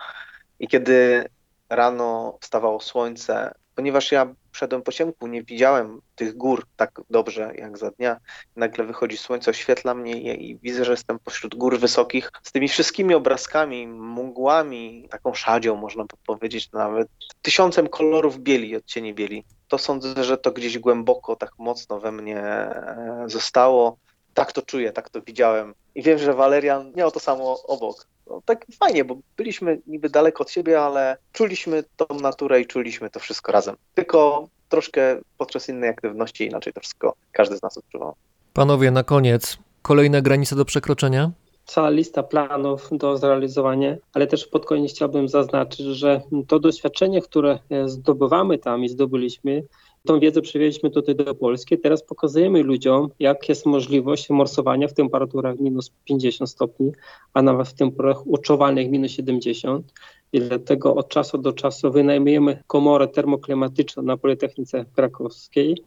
S4: I kiedy rano wstawało słońce, ponieważ ja szedłem po ciemku, nie widziałem tych gór tak dobrze jak za dnia. Nagle wychodzi słońce, oświetla mnie i, widzę, że jestem pośród gór wysokich z tymi wszystkimi obrazkami, mgłami, taką szadzią można powiedzieć nawet, tysiącem kolorów bieli, odcieni bieli. To sądzę, że to gdzieś głęboko, tak mocno we mnie e, zostało. Tak to czuję, tak to widziałem. I wiem, że Walerian miał to samo obok no, tak fajnie, bo byliśmy niby daleko od siebie, ale czuliśmy tą naturę i czuliśmy to wszystko razem. Tylko
S5: troszkę podczas innej aktywności inaczej to wszystko każdy z nas odczuwał.
S1: Panowie, na koniec, kolejna granica do przekroczenia?
S3: cała lista planów do zrealizowania, ale też pod koniec chciałbym zaznaczyć, że to doświadczenie, które zdobywamy tam i zdobyliśmy, tą wiedzę przywieźliśmy tutaj do Polski. Teraz pokazujemy ludziom, jak jest możliwość morsowania w temperaturach minus 50 stopni, a nawet w temperaturach uczuwalnych minus 70. I dlatego od czasu do czasu wynajmujemy komorę termoklimatyczną na Politechnice Krakowskiej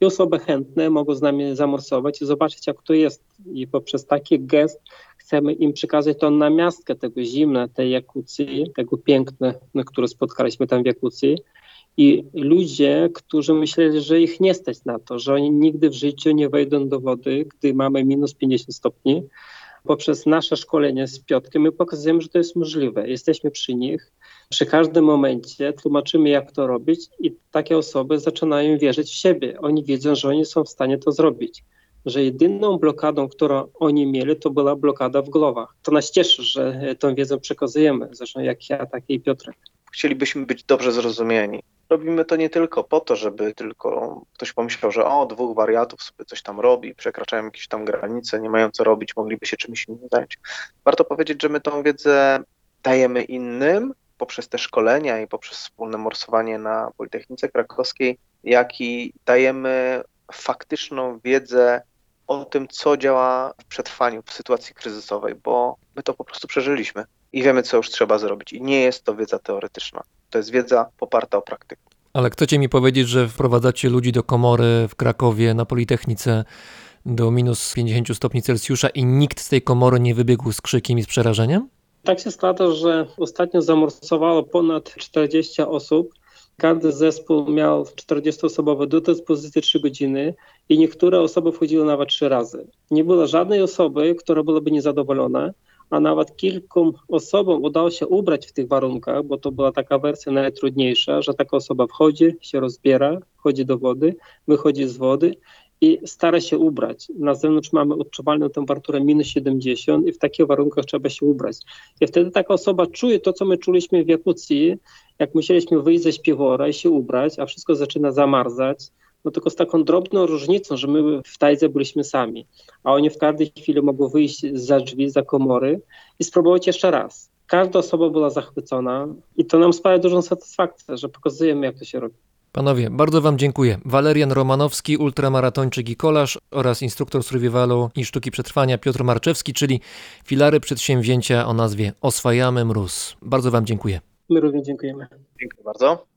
S3: i osoby chętne mogą z nami zamorsować i zobaczyć, jak to jest. I poprzez taki gest chcemy im przekazać tą namiastkę tego zimna, tej Jakucji, tego piękne, które spotkaliśmy tam w Jakucji. I ludzie, którzy myśleli, że ich nie stać na to, że oni nigdy w życiu nie wejdą do wody, gdy mamy minus 50 stopni, poprzez nasze szkolenie z Piotkiem my pokazujemy, że to jest możliwe. Jesteśmy przy nich, przy każdym momencie tłumaczymy, jak to robić i takie osoby zaczynają wierzyć w siebie. Oni wiedzą, że oni są w stanie to zrobić. Że jedyną blokadą, którą oni mieli, to była blokada w głowach. To nas cieszy, że tą wiedzę przekazujemy, zresztą jak ja, tak i Piotrek.
S5: Chcielibyśmy być dobrze zrozumieni. Robimy to nie tylko po to, żeby tylko ktoś pomyślał, że o, dwóch wariatów sobie coś tam robi, przekraczają jakieś tam granice, nie mają co robić, mogliby się czymś innym zająć. Warto powiedzieć, że my tą wiedzę dajemy innym poprzez te szkolenia i poprzez wspólne morsowanie na Politechnice Krakowskiej, jak i dajemy faktyczną wiedzę o tym, co działa w przetrwaniu w sytuacji kryzysowej, bo my to po prostu przeżyliśmy i wiemy, co już trzeba zrobić. I nie jest to wiedza teoretyczna. To jest wiedza poparta o praktykę.
S1: Ale chcecie mi powiedzieć, że wprowadzacie ludzi do komory w Krakowie na Politechnice do minus 50 stopni Celsjusza i nikt z tej komory nie wybiegł z krzykiem i z przerażeniem?
S3: Tak się składa, że ostatnio zamorsowało ponad 40 osób. Każdy zespół miał 40-osobowy do dyspozycji 3 godziny i niektóre osoby wchodziły nawet 3 razy. Nie było żadnej osoby, która byłaby niezadowolona a nawet kilku osobom udało się ubrać w tych warunkach, bo to była taka wersja najtrudniejsza, że taka osoba wchodzi, się rozbiera, wchodzi do wody, wychodzi z wody i stara się ubrać. Na zewnątrz mamy odczuwalną temperaturę minus 70 i w takich warunkach trzeba się ubrać. I wtedy taka osoba czuje to, co my czuliśmy w Jakucji, jak musieliśmy wyjść ze śpiwora i się ubrać, a wszystko zaczyna zamarzać, no tylko z taką drobną różnicą, że my w Tajdze byliśmy sami, a oni w każdej chwili mogą wyjść za drzwi, za komory i spróbować jeszcze raz. Każda osoba była zachwycona i to nam sprawia dużą satysfakcję, że pokazujemy, jak to się robi.
S1: Panowie, bardzo Wam dziękuję. Walerian Romanowski, ultramaratończyk i kolarz oraz instruktor survivalu i sztuki przetrwania Piotr Marczewski, czyli filary przedsięwzięcia o nazwie Oswajamy Mróz. Bardzo Wam dziękuję.
S3: My również dziękujemy.
S5: Dziękuję bardzo.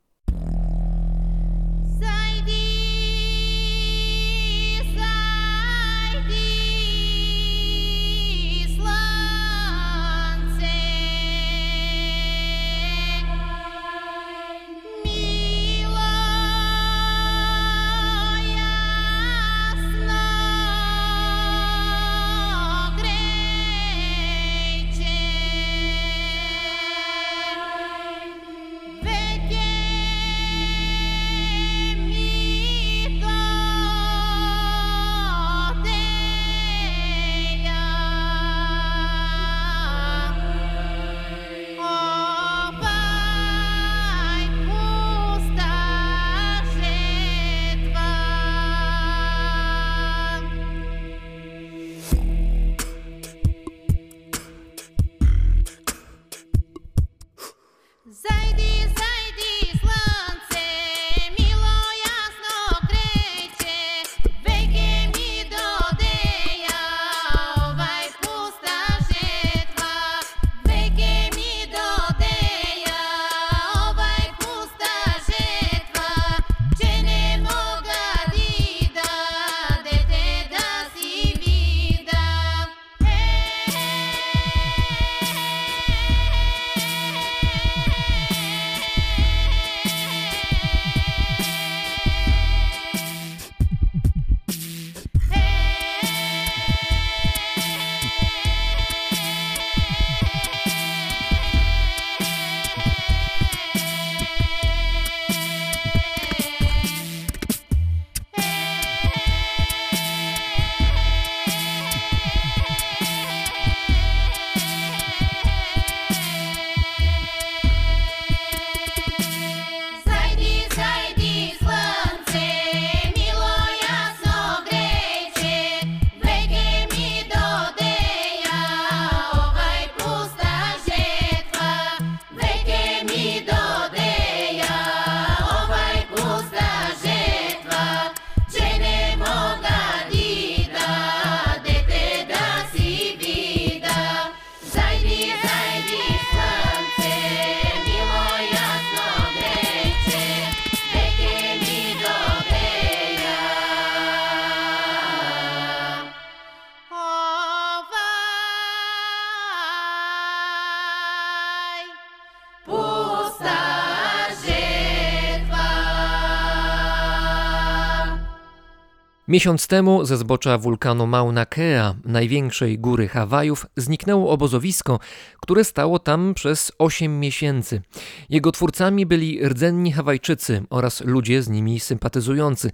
S1: Miesiąc temu ze zbocza wulkanu Mauna Kea, największej góry Hawajów, zniknęło obozowisko, które stało tam przez 8 miesięcy. Jego twórcami byli rdzenni Hawajczycy oraz ludzie z nimi sympatyzujący.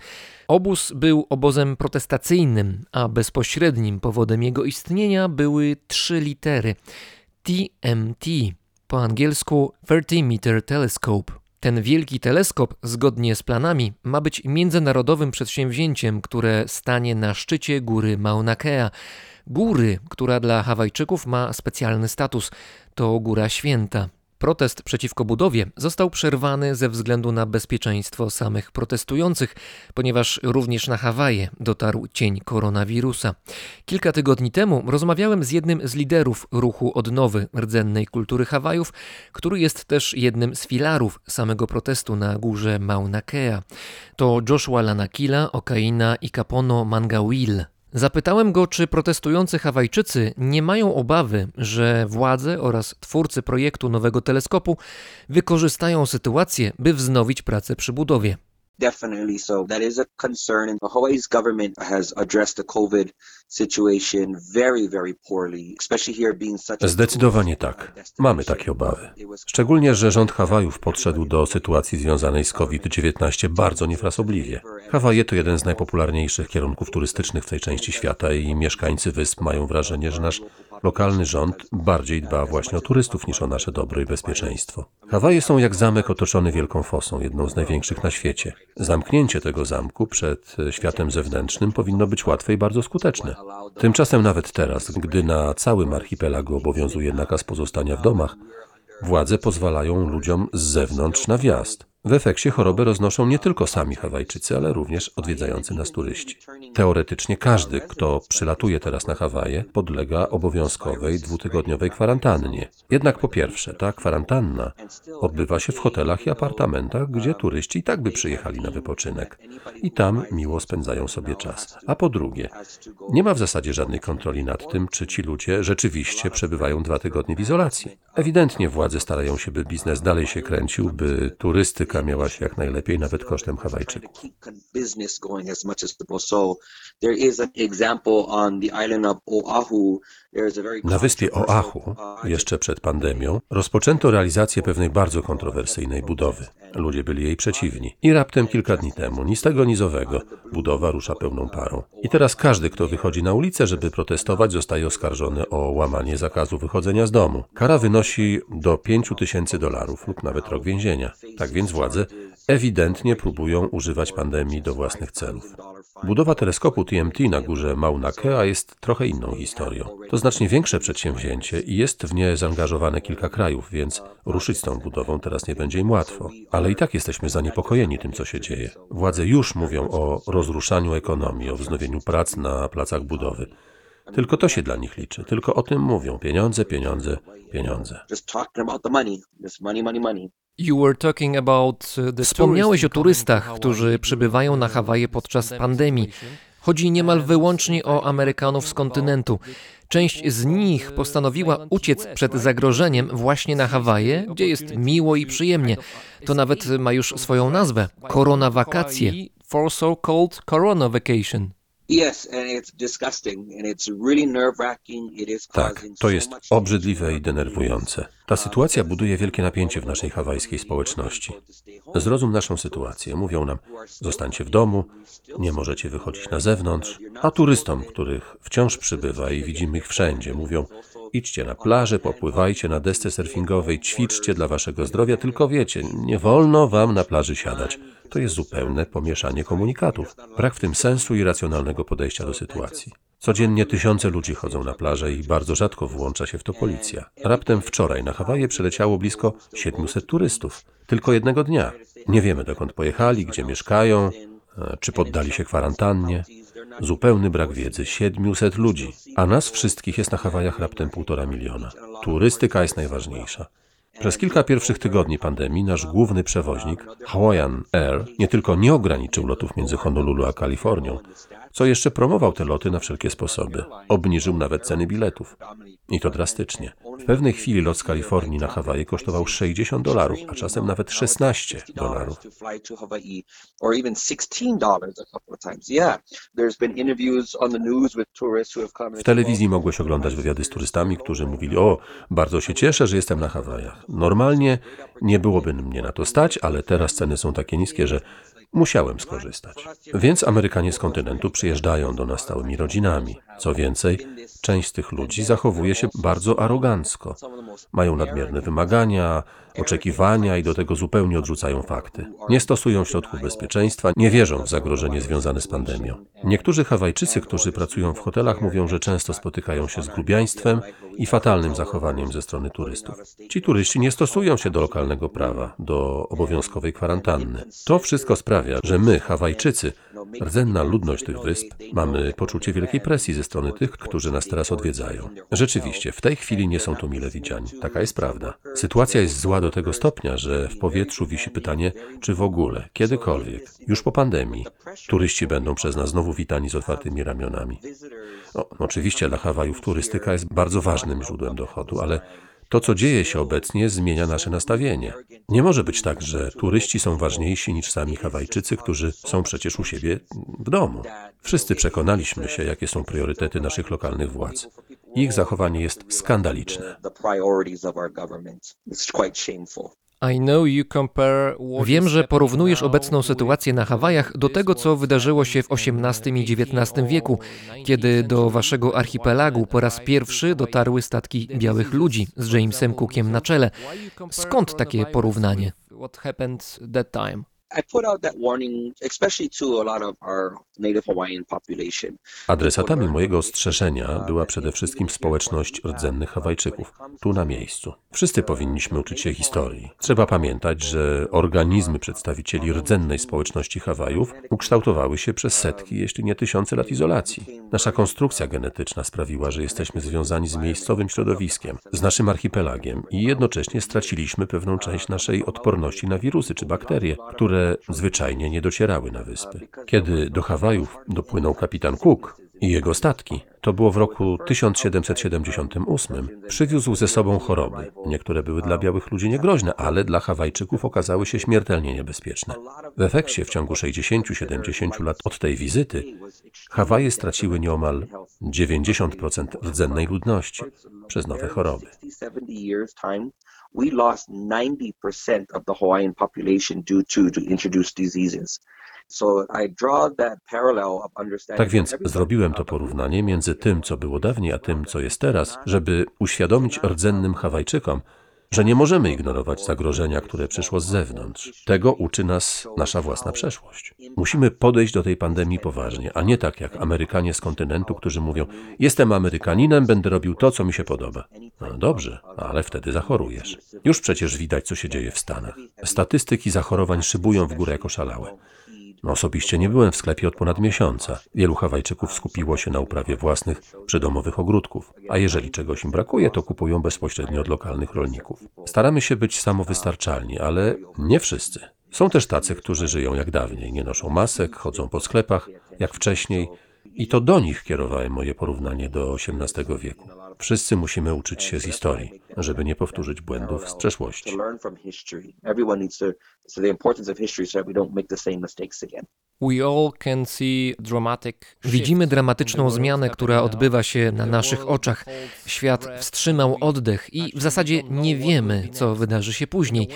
S1: Obóz był obozem protestacyjnym, a bezpośrednim powodem jego istnienia były trzy litery TMT, po angielsku 30 Meter Telescope. Ten wielki teleskop, zgodnie z planami, ma być międzynarodowym przedsięwzięciem, które stanie na szczycie góry Mauna Kea. Góry, która dla Hawajczyków ma specjalny status. To góra święta. Protest przeciwko budowie został przerwany ze względu na bezpieczeństwo samych protestujących, ponieważ również na Hawaje dotarł cień koronawirusa. Kilka tygodni temu rozmawiałem z jednym z liderów ruchu odnowy rdzennej kultury Hawajów, który jest też jednym z filarów samego protestu na górze Mauna Kea. To Joshua Lanakila, Okaina i Kapono Mangawil. Zapytałem go, czy protestujący Hawajczycy nie mają obawy, że władze oraz twórcy projektu nowego teleskopu wykorzystają sytuację, by wznowić pracę przy budowie.
S6: Definitely so. That is a concern. And Hawaii's government has addressed the COVID situation very, very poorly, especially here being such
S7: Zdecydowanie tak. Mamy takie obawy. Szczególnie, że rząd Hawajów podszedł do sytuacji związanej z COVID-19 bardzo niefrasobliwie. Hawaje to jeden z najpopularniejszych kierunków turystycznych w tej części świata i mieszkańcy wysp mają wrażenie, że nasz lokalny rząd bardziej dba właśnie o turystów niż o nasze dobro i bezpieczeństwo. Hawaje są jak zamek otoczony wielką fosą, jedną z największych na świecie. Zamknięcie tego zamku przed światem zewnętrznym powinno być łatwe i bardzo skuteczne. Tymczasem nawet teraz, gdy na całym archipelagu obowiązuje nakaz pozostania w domach, władze pozwalają ludziom z zewnątrz na wjazd. W efekcie chorobę roznoszą nie tylko sami Hawajczycy, ale również odwiedzający nas turyści. Teoretycznie każdy, kto przylatuje teraz na Hawaje, podlega obowiązkowej dwutygodniowej kwarantannie. Jednak po pierwsze, ta kwarantanna odbywa się w hotelach i apartamentach, gdzie turyści i tak by przyjechali na wypoczynek i tam miło spędzają sobie czas. A po drugie, nie ma w zasadzie żadnej kontroli nad tym, czy ci ludzie rzeczywiście przebywają dwa tygodnie w izolacji. Ewidentnie władze starają się, by biznes dalej się kręcił, by turystyka miała się jak najlepiej, nawet kosztem Hawajczyków. Na wyspie Oahu,
S6: uh,
S7: jeszcze przed pandemią, rozpoczęto realizację pewnej bardzo kontrowersyjnej budowy. Ludzie byli jej przeciwni. I raptem kilka dni temu, ni z tego, ni z owego, budowa rusza pełną parą. I teraz każdy, kto wychodzi na ulicę, żeby protestować, zostaje oskarżony o łamanie zakazu wychodzenia z domu. Kara wynosi do 5 tysięcy dolarów lub nawet rok więzienia. Tak więc władze ewidentnie próbują używać pandemii do własnych celów. Budowa teleskopu TMT na górze Mauna Kea jest trochę inną historią. To znacznie większe przedsięwzięcie i jest w nie zaangażowane kilka krajów, więc ruszyć z tą budową teraz nie będzie im łatwo. Ale i tak jesteśmy zaniepokojeni tym, co się dzieje. Władze już mówią o rozruszaniu ekonomii, o wznowieniu prac na placach budowy. Tylko to się dla nich liczy, tylko o tym mówią. Pieniądze, pieniądze, pieniądze.
S1: Uh, the Wspomniałeś o turystach, którzy przybywają na Hawaje podczas pandemii. Chodzi niemal wyłącznie o Amerykanów z kontynentu. Część z nich postanowiła uciec przed zagrożeniem właśnie na Hawaje, gdzie jest miło i przyjemnie. To nawet ma już swoją nazwę Korona Wakacje. For so-called Corona Vacation.
S6: Yes, and it's disgusting and it's really nerve-wracking. It is
S7: Tak, to jest obrzydliwe i denerwujące. Ta sytuacja buduje wielkie napięcie w naszej hawajskiej społeczności. Zrozum naszą sytuację. Mówią nam, zostańcie w domu, nie możecie wychodzić na zewnątrz. A turystom, których wciąż przybywa i widzimy ich wszędzie, mówią, idźcie na plażę, popływajcie na desce surfingowej, ćwiczcie dla waszego zdrowia, tylko wiecie, nie wolno wam na plaży siadać. To jest zupełne pomieszanie komunikatów. Brak w tym sensu i racjonalnego podejścia do sytuacji. Codziennie tysiące ludzi chodzą na plażę i bardzo rzadko włącza się w to policja. Raptem wczoraj na Hawaje przyleciało blisko 700 turystów. Tylko jednego dnia. Nie wiemy dokąd pojechali, gdzie mieszkają, e, czy poddali się kwarantannie. Zupełny brak wiedzy. 700 ludzi. A nas wszystkich jest na Hawajach raptem półtora miliona. Turystyka jest najważniejsza. Przez kilka pierwszych tygodni pandemii nasz główny przewoźnik, Hawaiian Air, nie tylko nie ograniczył lotów między Honolulu a Kalifornią, co jeszcze promował te loty na wszelkie sposoby. Obniżył nawet ceny biletów. I to drastycznie. W pewnej chwili lot z Kalifornii na Hawaje kosztował 60 dolarów, a czasem nawet 16 dolarów. W telewizji mogłeś oglądać wywiady z turystami, którzy mówili: O, bardzo się cieszę, że jestem na Hawajach. Normalnie nie byłoby mnie na to stać, ale teraz ceny są takie niskie, że musiałem skorzystać. Więc Amerykanie z kontynentu przyjeżdżają do nas całymi rodzinami. Co więcej, część z tych ludzi zachowuje się bardzo arogancko. Mają nadmierne wymagania, oczekiwania i do tego zupełnie odrzucają fakty. Nie stosują środków bezpieczeństwa, nie wierzą w zagrożenie związane z pandemią. Niektórzy Hawajczycy, którzy pracują w hotelach, mówią, że często spotykają się z grubiaństwem i fatalnym zachowaniem ze strony turystów. Ci turyści nie stosują się do lokalnego prawa, do obowiązkowej kwarantanny. To wszystko sprawia, że my, Hawajczycy, rdzenna ludność tych wysp, mamy poczucie wielkiej presji ze strony tych, którzy nas teraz odwiedzają. Rzeczywiście, w tej chwili nie są tu mile widziani. Taka jest prawda. Sytuacja jest zła do tego stopnia, że w powietrzu wisi pytanie, czy w ogóle, kiedykolwiek, już po pandemii, turyści będą przez nas znowu witani z otwartymi ramionami. Oczywiście dla Hawajów turystyka jest bardzo ważnym źródłem dochodu, ale to, co dzieje się obecnie, zmienia nasze nastawienie. Nie może być tak, że turyści są ważniejsi niż sami Hawajczycy, którzy są przecież u siebie w domu. Wszyscy przekonaliśmy się, jakie są priorytety naszych lokalnych władz. Ich zachowanie jest skandaliczne.
S1: Wiem, że porównujesz obecną sytuację na Hawajach do tego, co wydarzyło się w XVIII i XIX wieku, kiedy do waszego archipelagu po raz pierwszy dotarły statki białych ludzi z Jamesem Cookiem na czele. Skąd takie porównanie?
S6: I put out that warning, especially to a lot of our native Hawaiian population.
S7: Adresatami mojego ostrzeżenia była przede wszystkim społeczność rdzennych Hawajczyków, tu na miejscu. Wszyscy powinniśmy uczyć się historii. Trzeba pamiętać, że organizmy przedstawicieli rdzennej społeczności Hawajów ukształtowały się przez setki, jeśli nie tysiące lat izolacji. Nasza konstrukcja genetyczna sprawiła, że jesteśmy związani z miejscowym środowiskiem, z naszym archipelagiem i jednocześnie straciliśmy pewną część naszej odporności na wirusy czy bakterie, które zwyczajnie nie docierały na wyspy. Kiedy do Hawajów dopłynął kapitan Cook i jego statki, to było w roku 1778, przywiózł ze sobą choroby. Niektóre były dla białych ludzi niegroźne, ale dla Hawajczyków okazały się śmiertelnie niebezpieczne. W efekcie w ciągu 60-70 lat od tej wizyty Hawaje straciły nieomal 90% rdzennej ludności przez nowe choroby.
S6: 70 years time, we lost 90% of the Hawaiian population due to, to introduced diseases.
S7: Tak więc zrobiłem to porównanie między tym, co było dawniej, a tym, co jest teraz, żeby uświadomić rdzennym Hawajczykom, że nie możemy ignorować zagrożenia, które przyszło z zewnątrz. Tego uczy nas nasza własna przeszłość. Musimy podejść do tej pandemii poważnie, a nie tak jak Amerykanie z kontynentu, którzy mówią: Jestem Amerykaninem, będę robił to, co mi się podoba. No dobrze, ale wtedy zachorujesz. Już przecież widać, co się dzieje w Stanach. Statystyki zachorowań szybują w górę jako szalałe. Osobiście nie byłem w sklepie od ponad miesiąca. Wielu Hawajczyków skupiło się na uprawie własnych, przydomowych ogródków, a jeżeli czegoś im brakuje, to kupują bezpośrednio od lokalnych rolników. Staramy się być samowystarczalni, ale nie wszyscy. Są też tacy, którzy żyją jak dawniej, nie noszą masek, chodzą po sklepach jak wcześniej i to do nich kierowałem moje porównanie do XVIII wieku. Wszyscy musimy uczyć się z historii, żeby nie powtórzyć błędów z przeszłości.
S1: Widzimy dramatyczną zmianę, która odbywa się na naszych oczach. Świat wstrzymał oddech i w zasadzie nie wiemy, co wydarzy się później.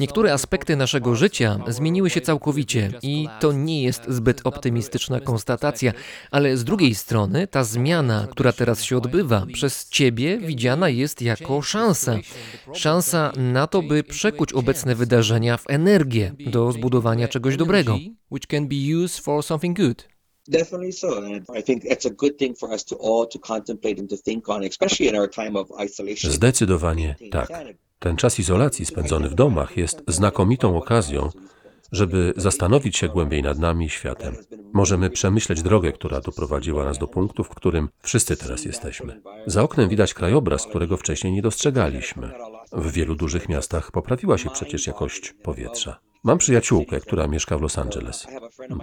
S1: Niektóre aspekty naszego życia zmieniły się całkowicie i to nie jest zbyt optymistyczna konstatacja, ale z drugiej strony ta zmiana, która teraz się odbywa, przez Ciebie widziana jest jako szansa. Szansa na to, by przekuć obecne wydarzenia w energię do zbudowania czegoś dobrego.
S6: Definitely so. And I think it's a good thing for us to all to contemplate and to think on, especially in our time of isolation.
S7: Zdecydowanie tak. Ten czas izolacji spędzony w domach jest znakomitą okazją, żeby zastanowić się głębiej nad nami i światem. Możemy przemyśleć drogę, która doprowadziła nas do punktu, w którym wszyscy teraz jesteśmy. Za oknem widać krajobraz, którego wcześniej nie dostrzegaliśmy. W wielu dużych miastach poprawiła się przecież jakość powietrza. Mam przyjaciółkę, która mieszka w Los Angeles.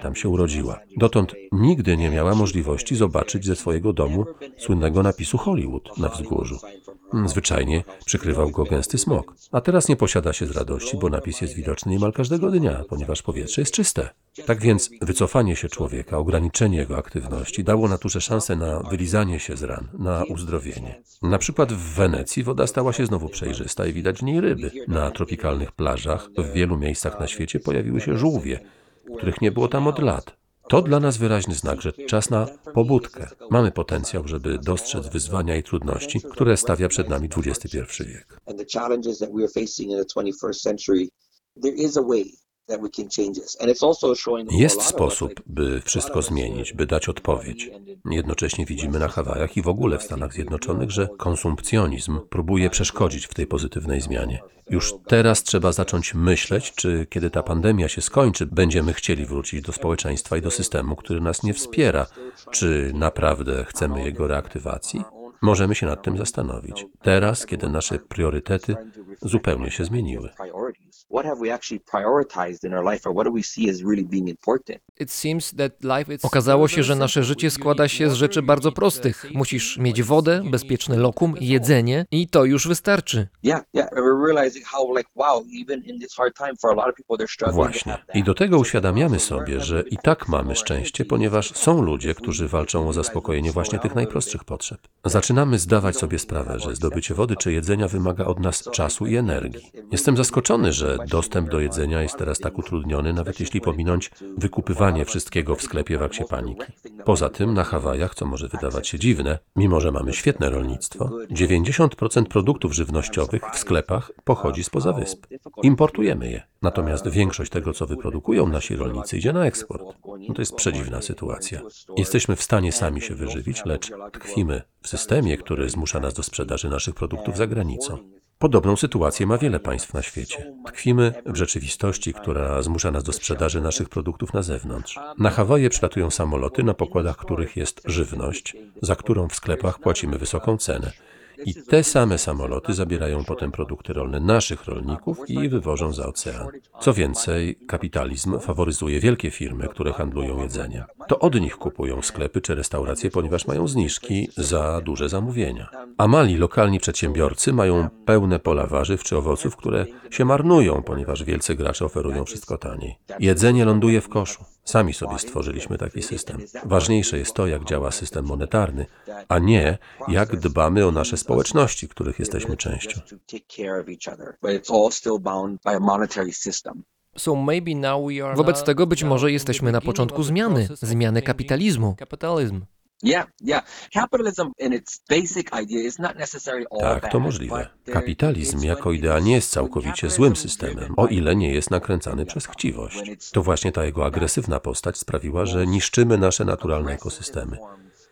S7: Tam się urodziła. Dotąd nigdy nie miała możliwości zobaczyć ze swojego domu słynnego napisu Hollywood na wzgórzu. Zwyczajnie przykrywał go gęsty smog. A teraz nie posiada się z radości, bo napis jest widoczny niemal każdego dnia, ponieważ powietrze jest czyste. Tak więc wycofanie się człowieka, ograniczenie jego aktywności dało naturze szansę na wylizanie się z ran, na uzdrowienie. Na przykład w Wenecji woda stała się znowu przejrzysta i widać w niej ryby. Na tropikalnych plażach w wielu miejscach na świecie pojawiły się żółwie, których nie było tam od lat. To dla nas wyraźny znak, że czas na pobudkę. Mamy potencjał, żeby dostrzec wyzwania i trudności, które stawia przed nami XXI wiek.
S6: And the challenges that we're facing in the 21st century, there is a way that we can change this. And it's also showing that for a
S7: Jest sposób, by wszystko zmienić, by dać odpowiedź. Jednocześnie widzimy na Hawajach i w ogóle w Stanach Zjednoczonych, że konsumpcjonizm próbuje przeszkodzić w tej pozytywnej zmianie. Już teraz trzeba zacząć myśleć, czy kiedy ta pandemia się skończy, będziemy chcieli wrócić do społeczeństwa i do systemu, który nas nie wspiera. Czy naprawdę chcemy jego reaktywacji? Możemy się nad tym zastanowić. Teraz, kiedy nasze priorytety zupełnie się zmieniły.
S6: Priorities. What have we actually prioritized in our life, or what do we see as really being important?
S1: Okazało się, że nasze życie składa się z rzeczy bardzo prostych. Musisz mieć wodę, bezpieczny lokum, jedzenie i to już wystarczy.
S6: Yeah, yeah. And we're realizing how, like, wow, even in this hard time, for a lot of people, they're struggling. to
S7: Właśnie. I do tego uświadamiamy sobie, że i tak mamy szczęście, ponieważ są ludzie, którzy walczą o zaspokojenie właśnie tych najprostszych potrzeb. Zaczynamy zdawać sobie sprawę, że zdobycie wody czy jedzenia wymaga od nas czasu i energii. Jestem zaskoczony, że dostęp do jedzenia jest teraz tak utrudniony, nawet jeśli pominąć wykupywanie wszystkiego w sklepie w akcie paniki. Poza tym na Hawajach, co może wydawać się dziwne, mimo że mamy świetne rolnictwo, 90% produktów żywnościowych w sklepach pochodzi spoza wysp. Importujemy je. Natomiast większość tego, co wyprodukują nasi rolnicy, idzie na eksport. No to jest przedziwna sytuacja. Jesteśmy w stanie sami się wyżywić, lecz tkwimy w systemie, który zmusza nas do sprzedaży naszych produktów za granicą. Podobną sytuację ma wiele państw na świecie. Tkwimy w rzeczywistości, która zmusza nas do sprzedaży naszych produktów na zewnątrz. Na Hawaje przylatują samoloty, na pokładach których jest żywność, za którą w sklepach płacimy wysoką cenę. I te same samoloty zabierają potem produkty rolne naszych rolników i wywożą za ocean. Co więcej, kapitalizm faworyzuje wielkie firmy, które handlują jedzeniem. To od nich kupują sklepy czy restauracje, ponieważ mają zniżki za duże zamówienia. A mali, lokalni przedsiębiorcy mają pełne pola warzyw czy owoców, które się marnują, ponieważ wielcy gracze oferują wszystko taniej. Jedzenie ląduje w koszu. Sami sobie stworzyliśmy taki system. Ważniejsze jest to, jak działa system monetarny, a nie jak dbamy o nasze społeczności, których jesteśmy częścią.
S1: Wobec tego być może jesteśmy na początku zmiany, zmiany kapitalizmu.
S6: Yeah, yeah. Capitalism in its basic idea is not necessarily all
S7: Tak,
S6: bad,
S7: to możliwe.
S6: but there-
S7: Kapitalizm jako idea nie jest całkowicie złym systemem, o ile nie jest nakręcany przez chciwość. To właśnie ta jego agresywna postać sprawiła, że niszczymy nasze naturalne ekosystemy.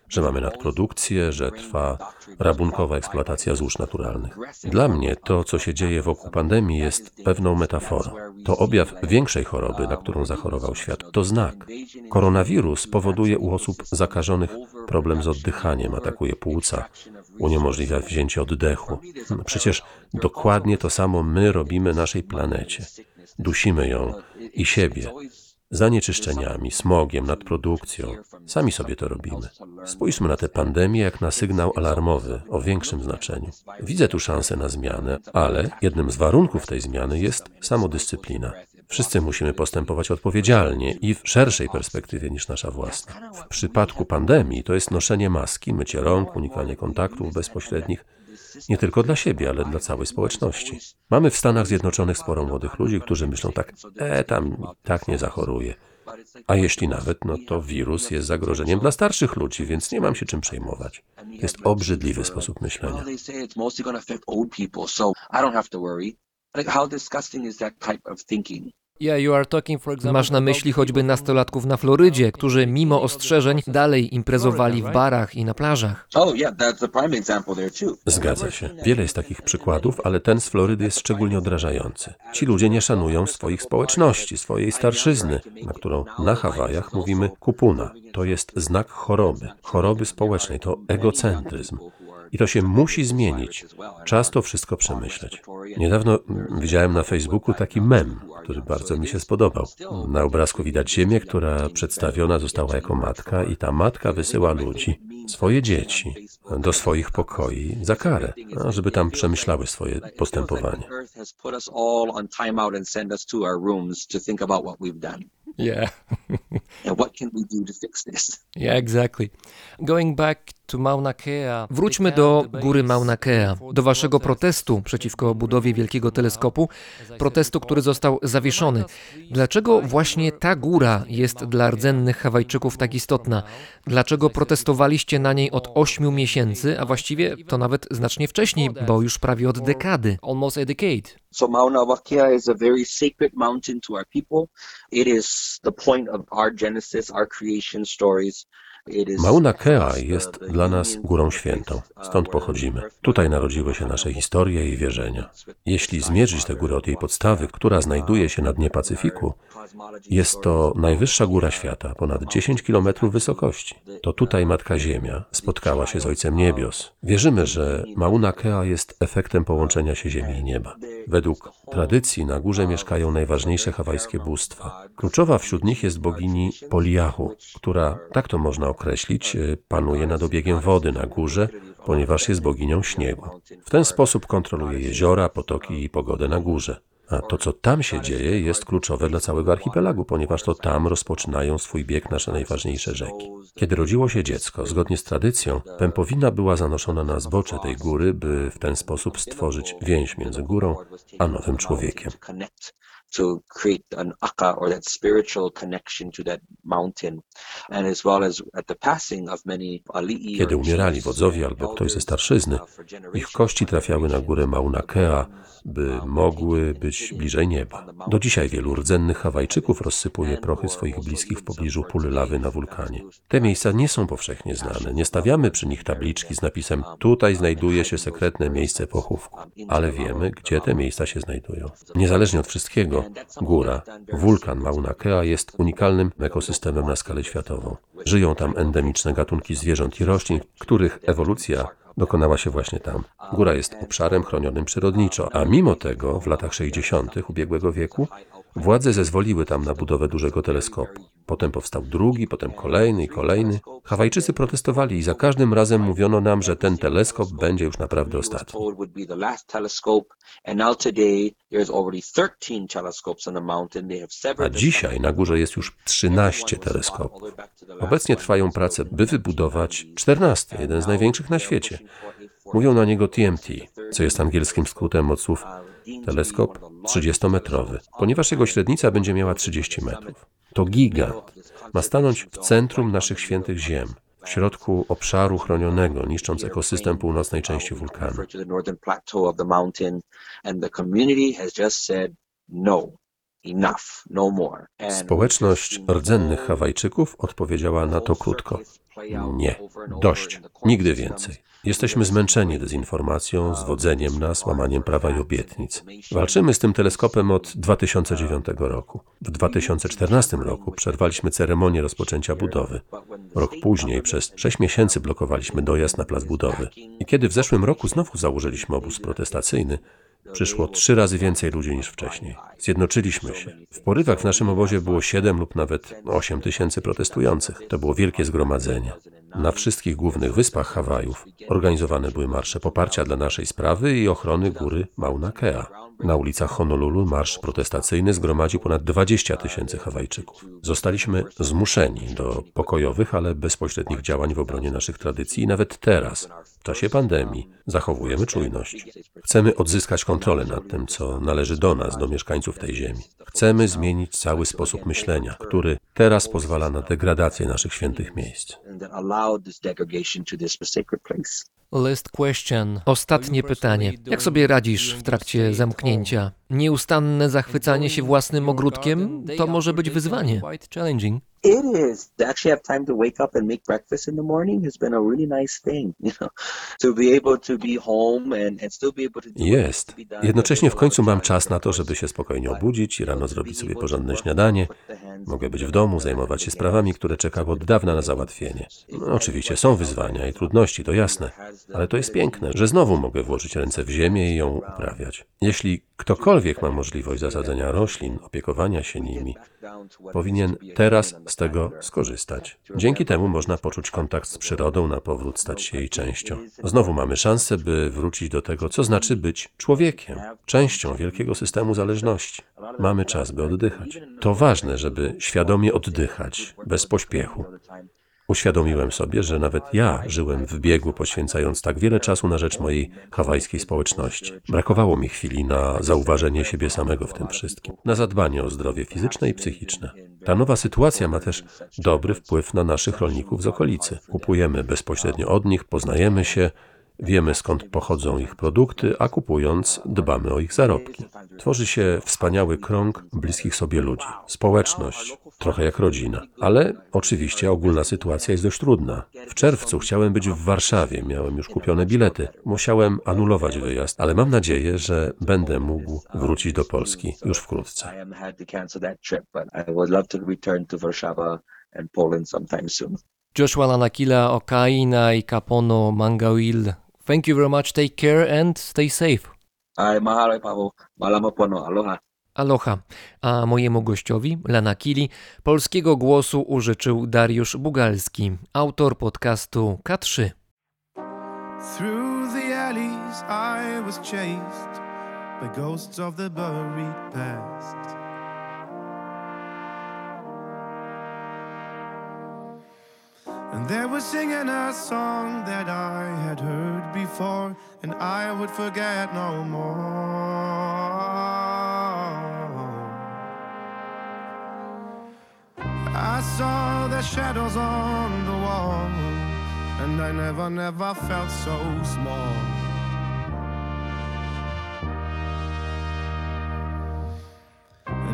S7: Że mamy nadprodukcję, że trwa rabunkowa eksploatacja złóż naturalnych. Dla mnie to, co się dzieje wokół pandemii, jest pewną metaforą. To objaw większej choroby, na którą zachorował świat. To znak. Koronawirus powoduje u osób zakażonych problem z oddychaniem, atakuje płuca, uniemożliwia wzięcie oddechu. Przecież dokładnie to samo my robimy naszej planecie. Dusimy ją i siebie zanieczyszczeniami, smogiem, nadprodukcją. Sami sobie to robimy. Spójrzmy na tę pandemię jak na sygnał alarmowy o większym znaczeniu. Widzę tu szansę na zmianę, ale jednym z warunków tej zmiany jest samodyscyplina. Wszyscy musimy postępować odpowiedzialnie i w szerszej perspektywie niż nasza własna. W przypadku pandemii to jest noszenie maski, mycie rąk, unikanie kontaktów bezpośrednich, nie tylko dla siebie, ale dla całej społeczności. Mamy w Stanach Zjednoczonych sporo młodych ludzi, którzy myślą tak, e, tam tak nie zachoruje. A jeśli nawet, no to wirus jest zagrożeniem dla starszych ludzi, więc nie mam się czym przejmować. Jest obrzydliwy sposób myślenia.
S1: Masz na myśli choćby nastolatków na Florydzie, którzy mimo ostrzeżeń dalej imprezowali w barach i na plażach.
S6: Oh.
S7: Zgadza się. Wiele jest takich przykładów, ale ten z Florydy jest szczególnie odrażający. Ci ludzie nie szanują swoich społeczności, swojej starszyzny, na którą na Hawajach mówimy kupuna. To jest znak choroby, choroby społecznej, to egocentryzm. I to się musi zmienić. Czas to wszystko przemyśleć. Niedawno widziałem na Facebooku taki mem, który bardzo mi się spodobał. Na obrazku widać ziemię, która przedstawiona została jako matka i ta matka wysyła ludzi, swoje dzieci, do swoich pokoi za karę, żeby tam przemyślały swoje postępowanie.
S1: Yeah.
S6: and what can we do to fix this?
S1: Yeah, exactly. Going back to Mauna Kea. Wróćmy do góry Mauna Kea, do waszego protestu przeciwko budowie wielkiego teleskopu, protestu, który został zawieszony. Dlaczego właśnie ta góra jest dla rdzennych Hawajczyków tak istotna? Dlaczego protestowaliście na niej od 8 miesięcy, a właściwie to nawet znacznie wcześniej, bo już prawie od dekady, almost a decade?
S6: So Mauna Kea is a very sacred mountain to our people. It is the point of our genesis, our creation stories.
S7: Mauna Kea jest dla nas górą świętą. Stąd pochodzimy. Tutaj narodziły się nasze historie i wierzenia. Jeśli zmierzyć tę górę od jej podstawy, która znajduje się na dnie Pacyfiku, jest to najwyższa góra świata, ponad 10 km wysokości. To tutaj Matka Ziemia spotkała się z Ojcem Niebios. Wierzymy, że Mauna Kea jest efektem połączenia się Ziemi i nieba. Według tradycji na górze mieszkają najważniejsze hawajskie bóstwa. Kluczowa wśród nich jest bogini Poliahu, która, tak to można określić, panuje nad obiegiem wody na górze, ponieważ jest boginią śniegu. W ten sposób kontroluje jeziora, potoki i pogodę na górze. A to, co tam się dzieje, jest kluczowe dla całego archipelagu, ponieważ to tam rozpoczynają swój bieg nasze najważniejsze rzeki. Kiedy rodziło się dziecko, zgodnie z tradycją, pępowina była zanoszona na zbocze tej góry, by w ten sposób stworzyć więź między górą a nowym człowiekiem
S6: to create an aka or that spiritual connection to that mountain. And as well as at the passing of many ali'i
S7: Kiedy umierali wodzowie albo ktoś ze starszyzny, ich kości trafiały na górę Mauna Kea, by mogły być bliżej nieba. Do dzisiaj wielu rdzennych Hawajczyków rozsypuje prochy swoich bliskich w pobliżu pól lawy na wulkanie. Te miejsca nie są powszechnie znane. Nie stawiamy przy nich tabliczki z napisem tutaj znajduje się sekretne miejsce pochówku, ale wiemy, gdzie te miejsca się znajdują. Niezależnie od wszystkiego, góra, wulkan Mauna Kea jest unikalnym ekosystemem na skalę światową. Żyją tam endemiczne gatunki zwierząt i roślin, których ewolucja dokonała się właśnie tam. Góra jest obszarem chronionym przyrodniczo, a mimo tego w latach 60. ubiegłego wieku władze zezwoliły tam na budowę dużego teleskopu. Potem powstał drugi, potem kolejny i kolejny. Hawajczycy protestowali i za każdym razem mówiono nam, że ten teleskop będzie już naprawdę ostatni. A dzisiaj na górze jest już 13 teleskopów. Obecnie trwają prace, by wybudować 14, jeden z największych na świecie. Mówią na niego TMT, co jest angielskim skrótem od słów teleskop 30-metrowy, ponieważ jego średnica będzie miała 30 metrów. To gigant. Ma stanąć w centrum naszych świętych ziem, w środku obszaru chronionego, niszcząc ekosystem północnej części wulkanu. Społeczność rdzennych Hawajczyków odpowiedziała na to krótko. Nie, dość, nigdy więcej. Jesteśmy zmęczeni dezinformacją, zwodzeniem nas, łamaniem prawa i obietnic. Walczymy z tym teleskopem od 2009 roku. W 2014 roku przerwaliśmy ceremonię rozpoczęcia budowy. Rok później przez 6 miesięcy blokowaliśmy dojazd na plac budowy. I kiedy w zeszłym roku znowu założyliśmy obóz protestacyjny, Przyszło trzy razy więcej ludzi niż wcześniej. Zjednoczyliśmy się. W porywach w naszym obozie było 7 lub nawet 8 tysięcy protestujących. To było wielkie zgromadzenie. Na wszystkich głównych wyspach Hawajów organizowane były marsze poparcia dla naszej sprawy i ochrony góry Mauna Kea. Na ulicach Honolulu marsz protestacyjny zgromadził ponad 20 tysięcy Hawajczyków. Zostaliśmy zmuszeni do pokojowych, ale bezpośrednich działań w obronie naszych tradycji i nawet teraz, w czasie pandemii, zachowujemy czujność. Chcemy odzyskać kontrolę nad tym, co należy do nas, do mieszkańców tej ziemi. Chcemy zmienić cały sposób myślenia, który teraz pozwala na degradację naszych świętych miejsc.
S1: Ostatnie pytanie. Jak sobie radzisz w trakcie zamknięcia? Nieustanne zachwycanie się własnym ogródkiem to może być wyzwanie.
S7: It is. To actually have time to wake up and make breakfast in the morning has been a really nice thing, you know. To be able to be home and, and still be able to
S8: Jest. Jednocześnie w końcu mam czas na to, żeby się spokojnie obudzić i rano zrobić sobie porządne śniadanie. Mogę być w domu, zajmować się sprawami, które czekały od dawna na załatwienie. No, oczywiście są wyzwania i trudności, to jasne, ale to jest piękne, że znowu mogę włożyć ręce w ziemię i ją uprawiać. Jeśli ktokolwiek ma możliwość zasadzenia roślin, opiekowania się nimi, powinien teraz z tego skorzystać. Dzięki temu można poczuć kontakt z przyrodą, na powrót stać się jej częścią. Znowu mamy szansę, by wrócić do tego, co znaczy być człowiekiem, częścią wielkiego systemu zależności. Mamy czas, by oddychać. To ważne, żeby świadomie oddychać, bez pośpiechu. Uświadomiłem sobie, że nawet ja żyłem w biegu, poświęcając tak wiele czasu na rzecz mojej hawajskiej społeczności. Brakowało mi chwili na zauważenie siebie samego w tym wszystkim, na zadbanie o zdrowie fizyczne i psychiczne. Ta nowa sytuacja ma też dobry wpływ na naszych rolników z okolicy. Kupujemy bezpośrednio od nich, poznajemy się, Wiemy skąd pochodzą ich produkty, a kupując dbamy o ich zarobki. Tworzy się wspaniały krąg bliskich sobie ludzi, społeczność, trochę jak rodzina. Ale oczywiście ogólna sytuacja jest dość trudna. W czerwcu chciałem być w Warszawie, miałem już kupione bilety. Musiałem anulować wyjazd, ale mam nadzieję, że będę mógł wrócić do Polski już wkrótce.
S1: Joshua Lanakila, Okaina i Kapono Mangawil. Thank you very much. Take care and stay safe.
S7: Ay, mahalo Paweł. Malamo pono. Aloha.
S1: Aloha. A mojemu gościowi, Lanakili, polskiego głosu użyczył Dariusz Bugalski, autor podcastu K3.
S9: Through the alleys I was chased by ghosts of the buried past. And they were singing a song that I had heard before, and I would forget no more. I saw the shadows on the wall, and I never, never felt so small.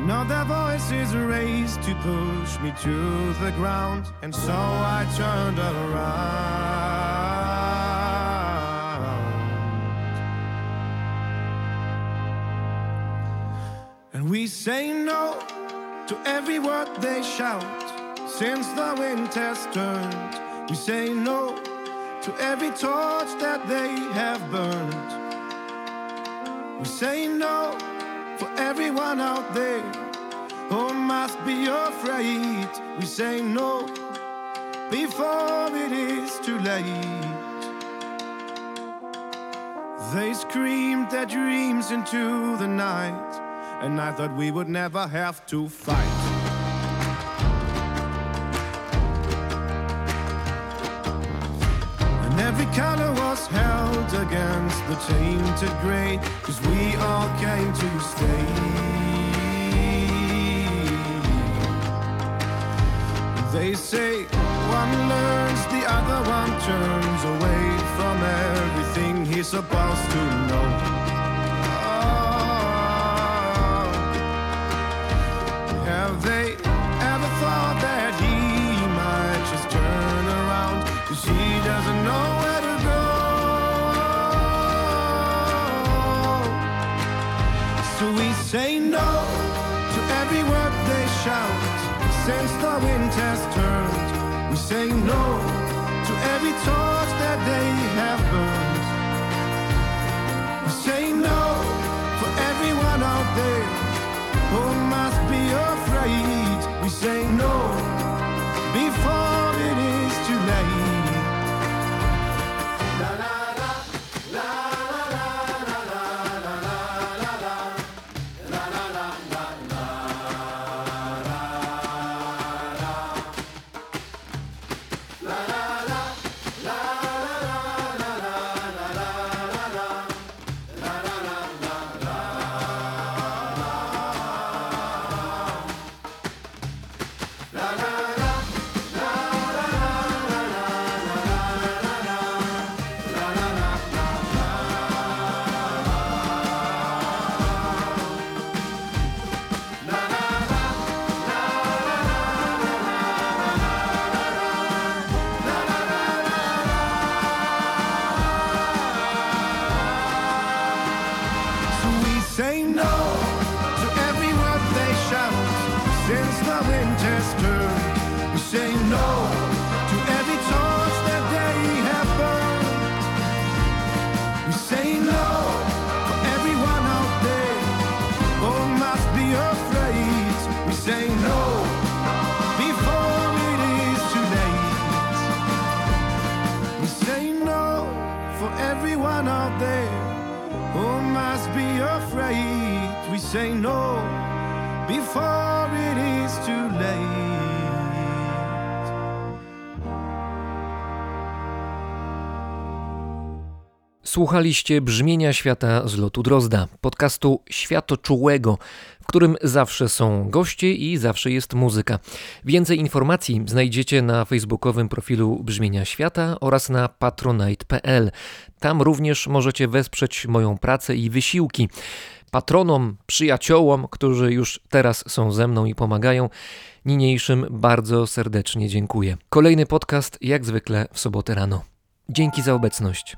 S9: And all their voices raised to push me to the ground, and so I turned around. And we say no to every word they shout since the wind has turned. We say no to every torch that they have burned. We say no for everyone out there who must be afraid. We say no before it is too late. They screamed their dreams into the night, and I thought we would never have to fight. Against the tainted gray, cause we all came to stay. They say one learns, the other one turns away from everything he's supposed to know. Oh, have they say no to every word they shout. Since the wind has turned, we say no to every torch that they have burned. We say no for everyone out there who must be afraid. We say no before it is
S2: say no before it is too late. We say no for everyone out there who must be afraid. We say no before
S1: Słuchaliście brzmienia świata z lotu Drozda, podcastu światoczułego, w którym zawsze są goście i zawsze jest muzyka. Więcej informacji znajdziecie na facebookowym profilu Brzmienia Świata oraz na patronite.pl. Tam również możecie wesprzeć moją pracę i wysiłki. Patronom, przyjaciołom, którzy już teraz są ze mną i pomagają, niniejszym bardzo serdecznie dziękuję. Kolejny podcast jak zwykle w sobotę rano. Dzięki za obecność.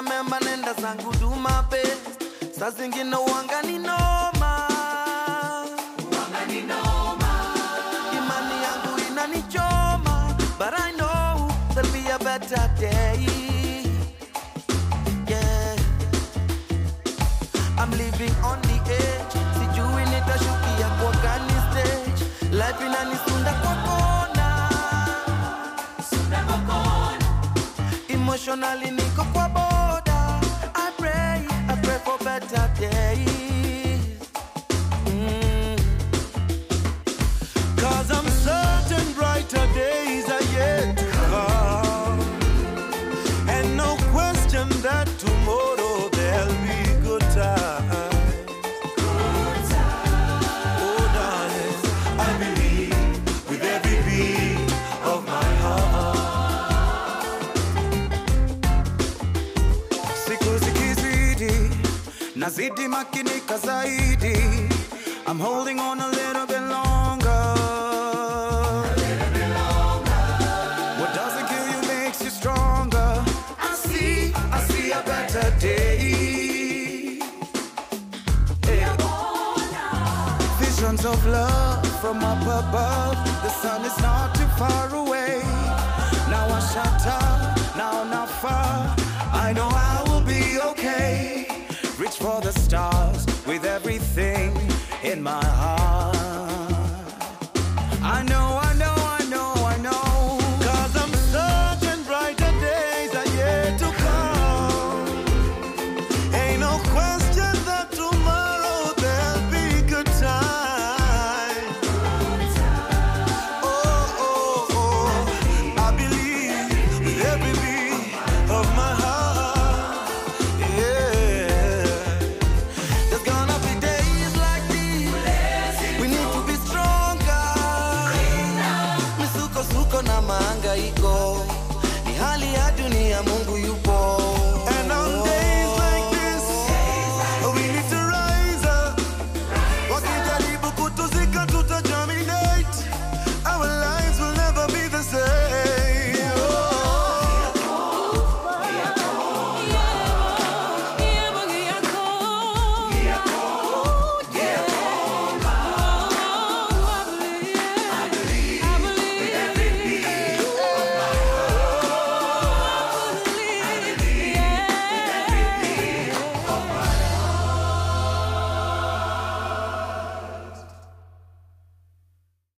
S2: Tenda memba nenda zangu my. Saa zingine uanga ni noma. Imani yangu inanichoma, but I know there'll be a better day. Yeah. I'm living on the edge, sijui nitashukia kwa gani stage. Life inanisunda kwa kona, emotionally niko kwa better days. Makinika zaidi. I'm holding on a little bit longer. What doesn't kill you makes you stronger. I see, I see a better day. Visions of love from up above. The sun is not too far away. Now I shut up, now not far. I know I will be okay for the stars with everything in my heart. I know I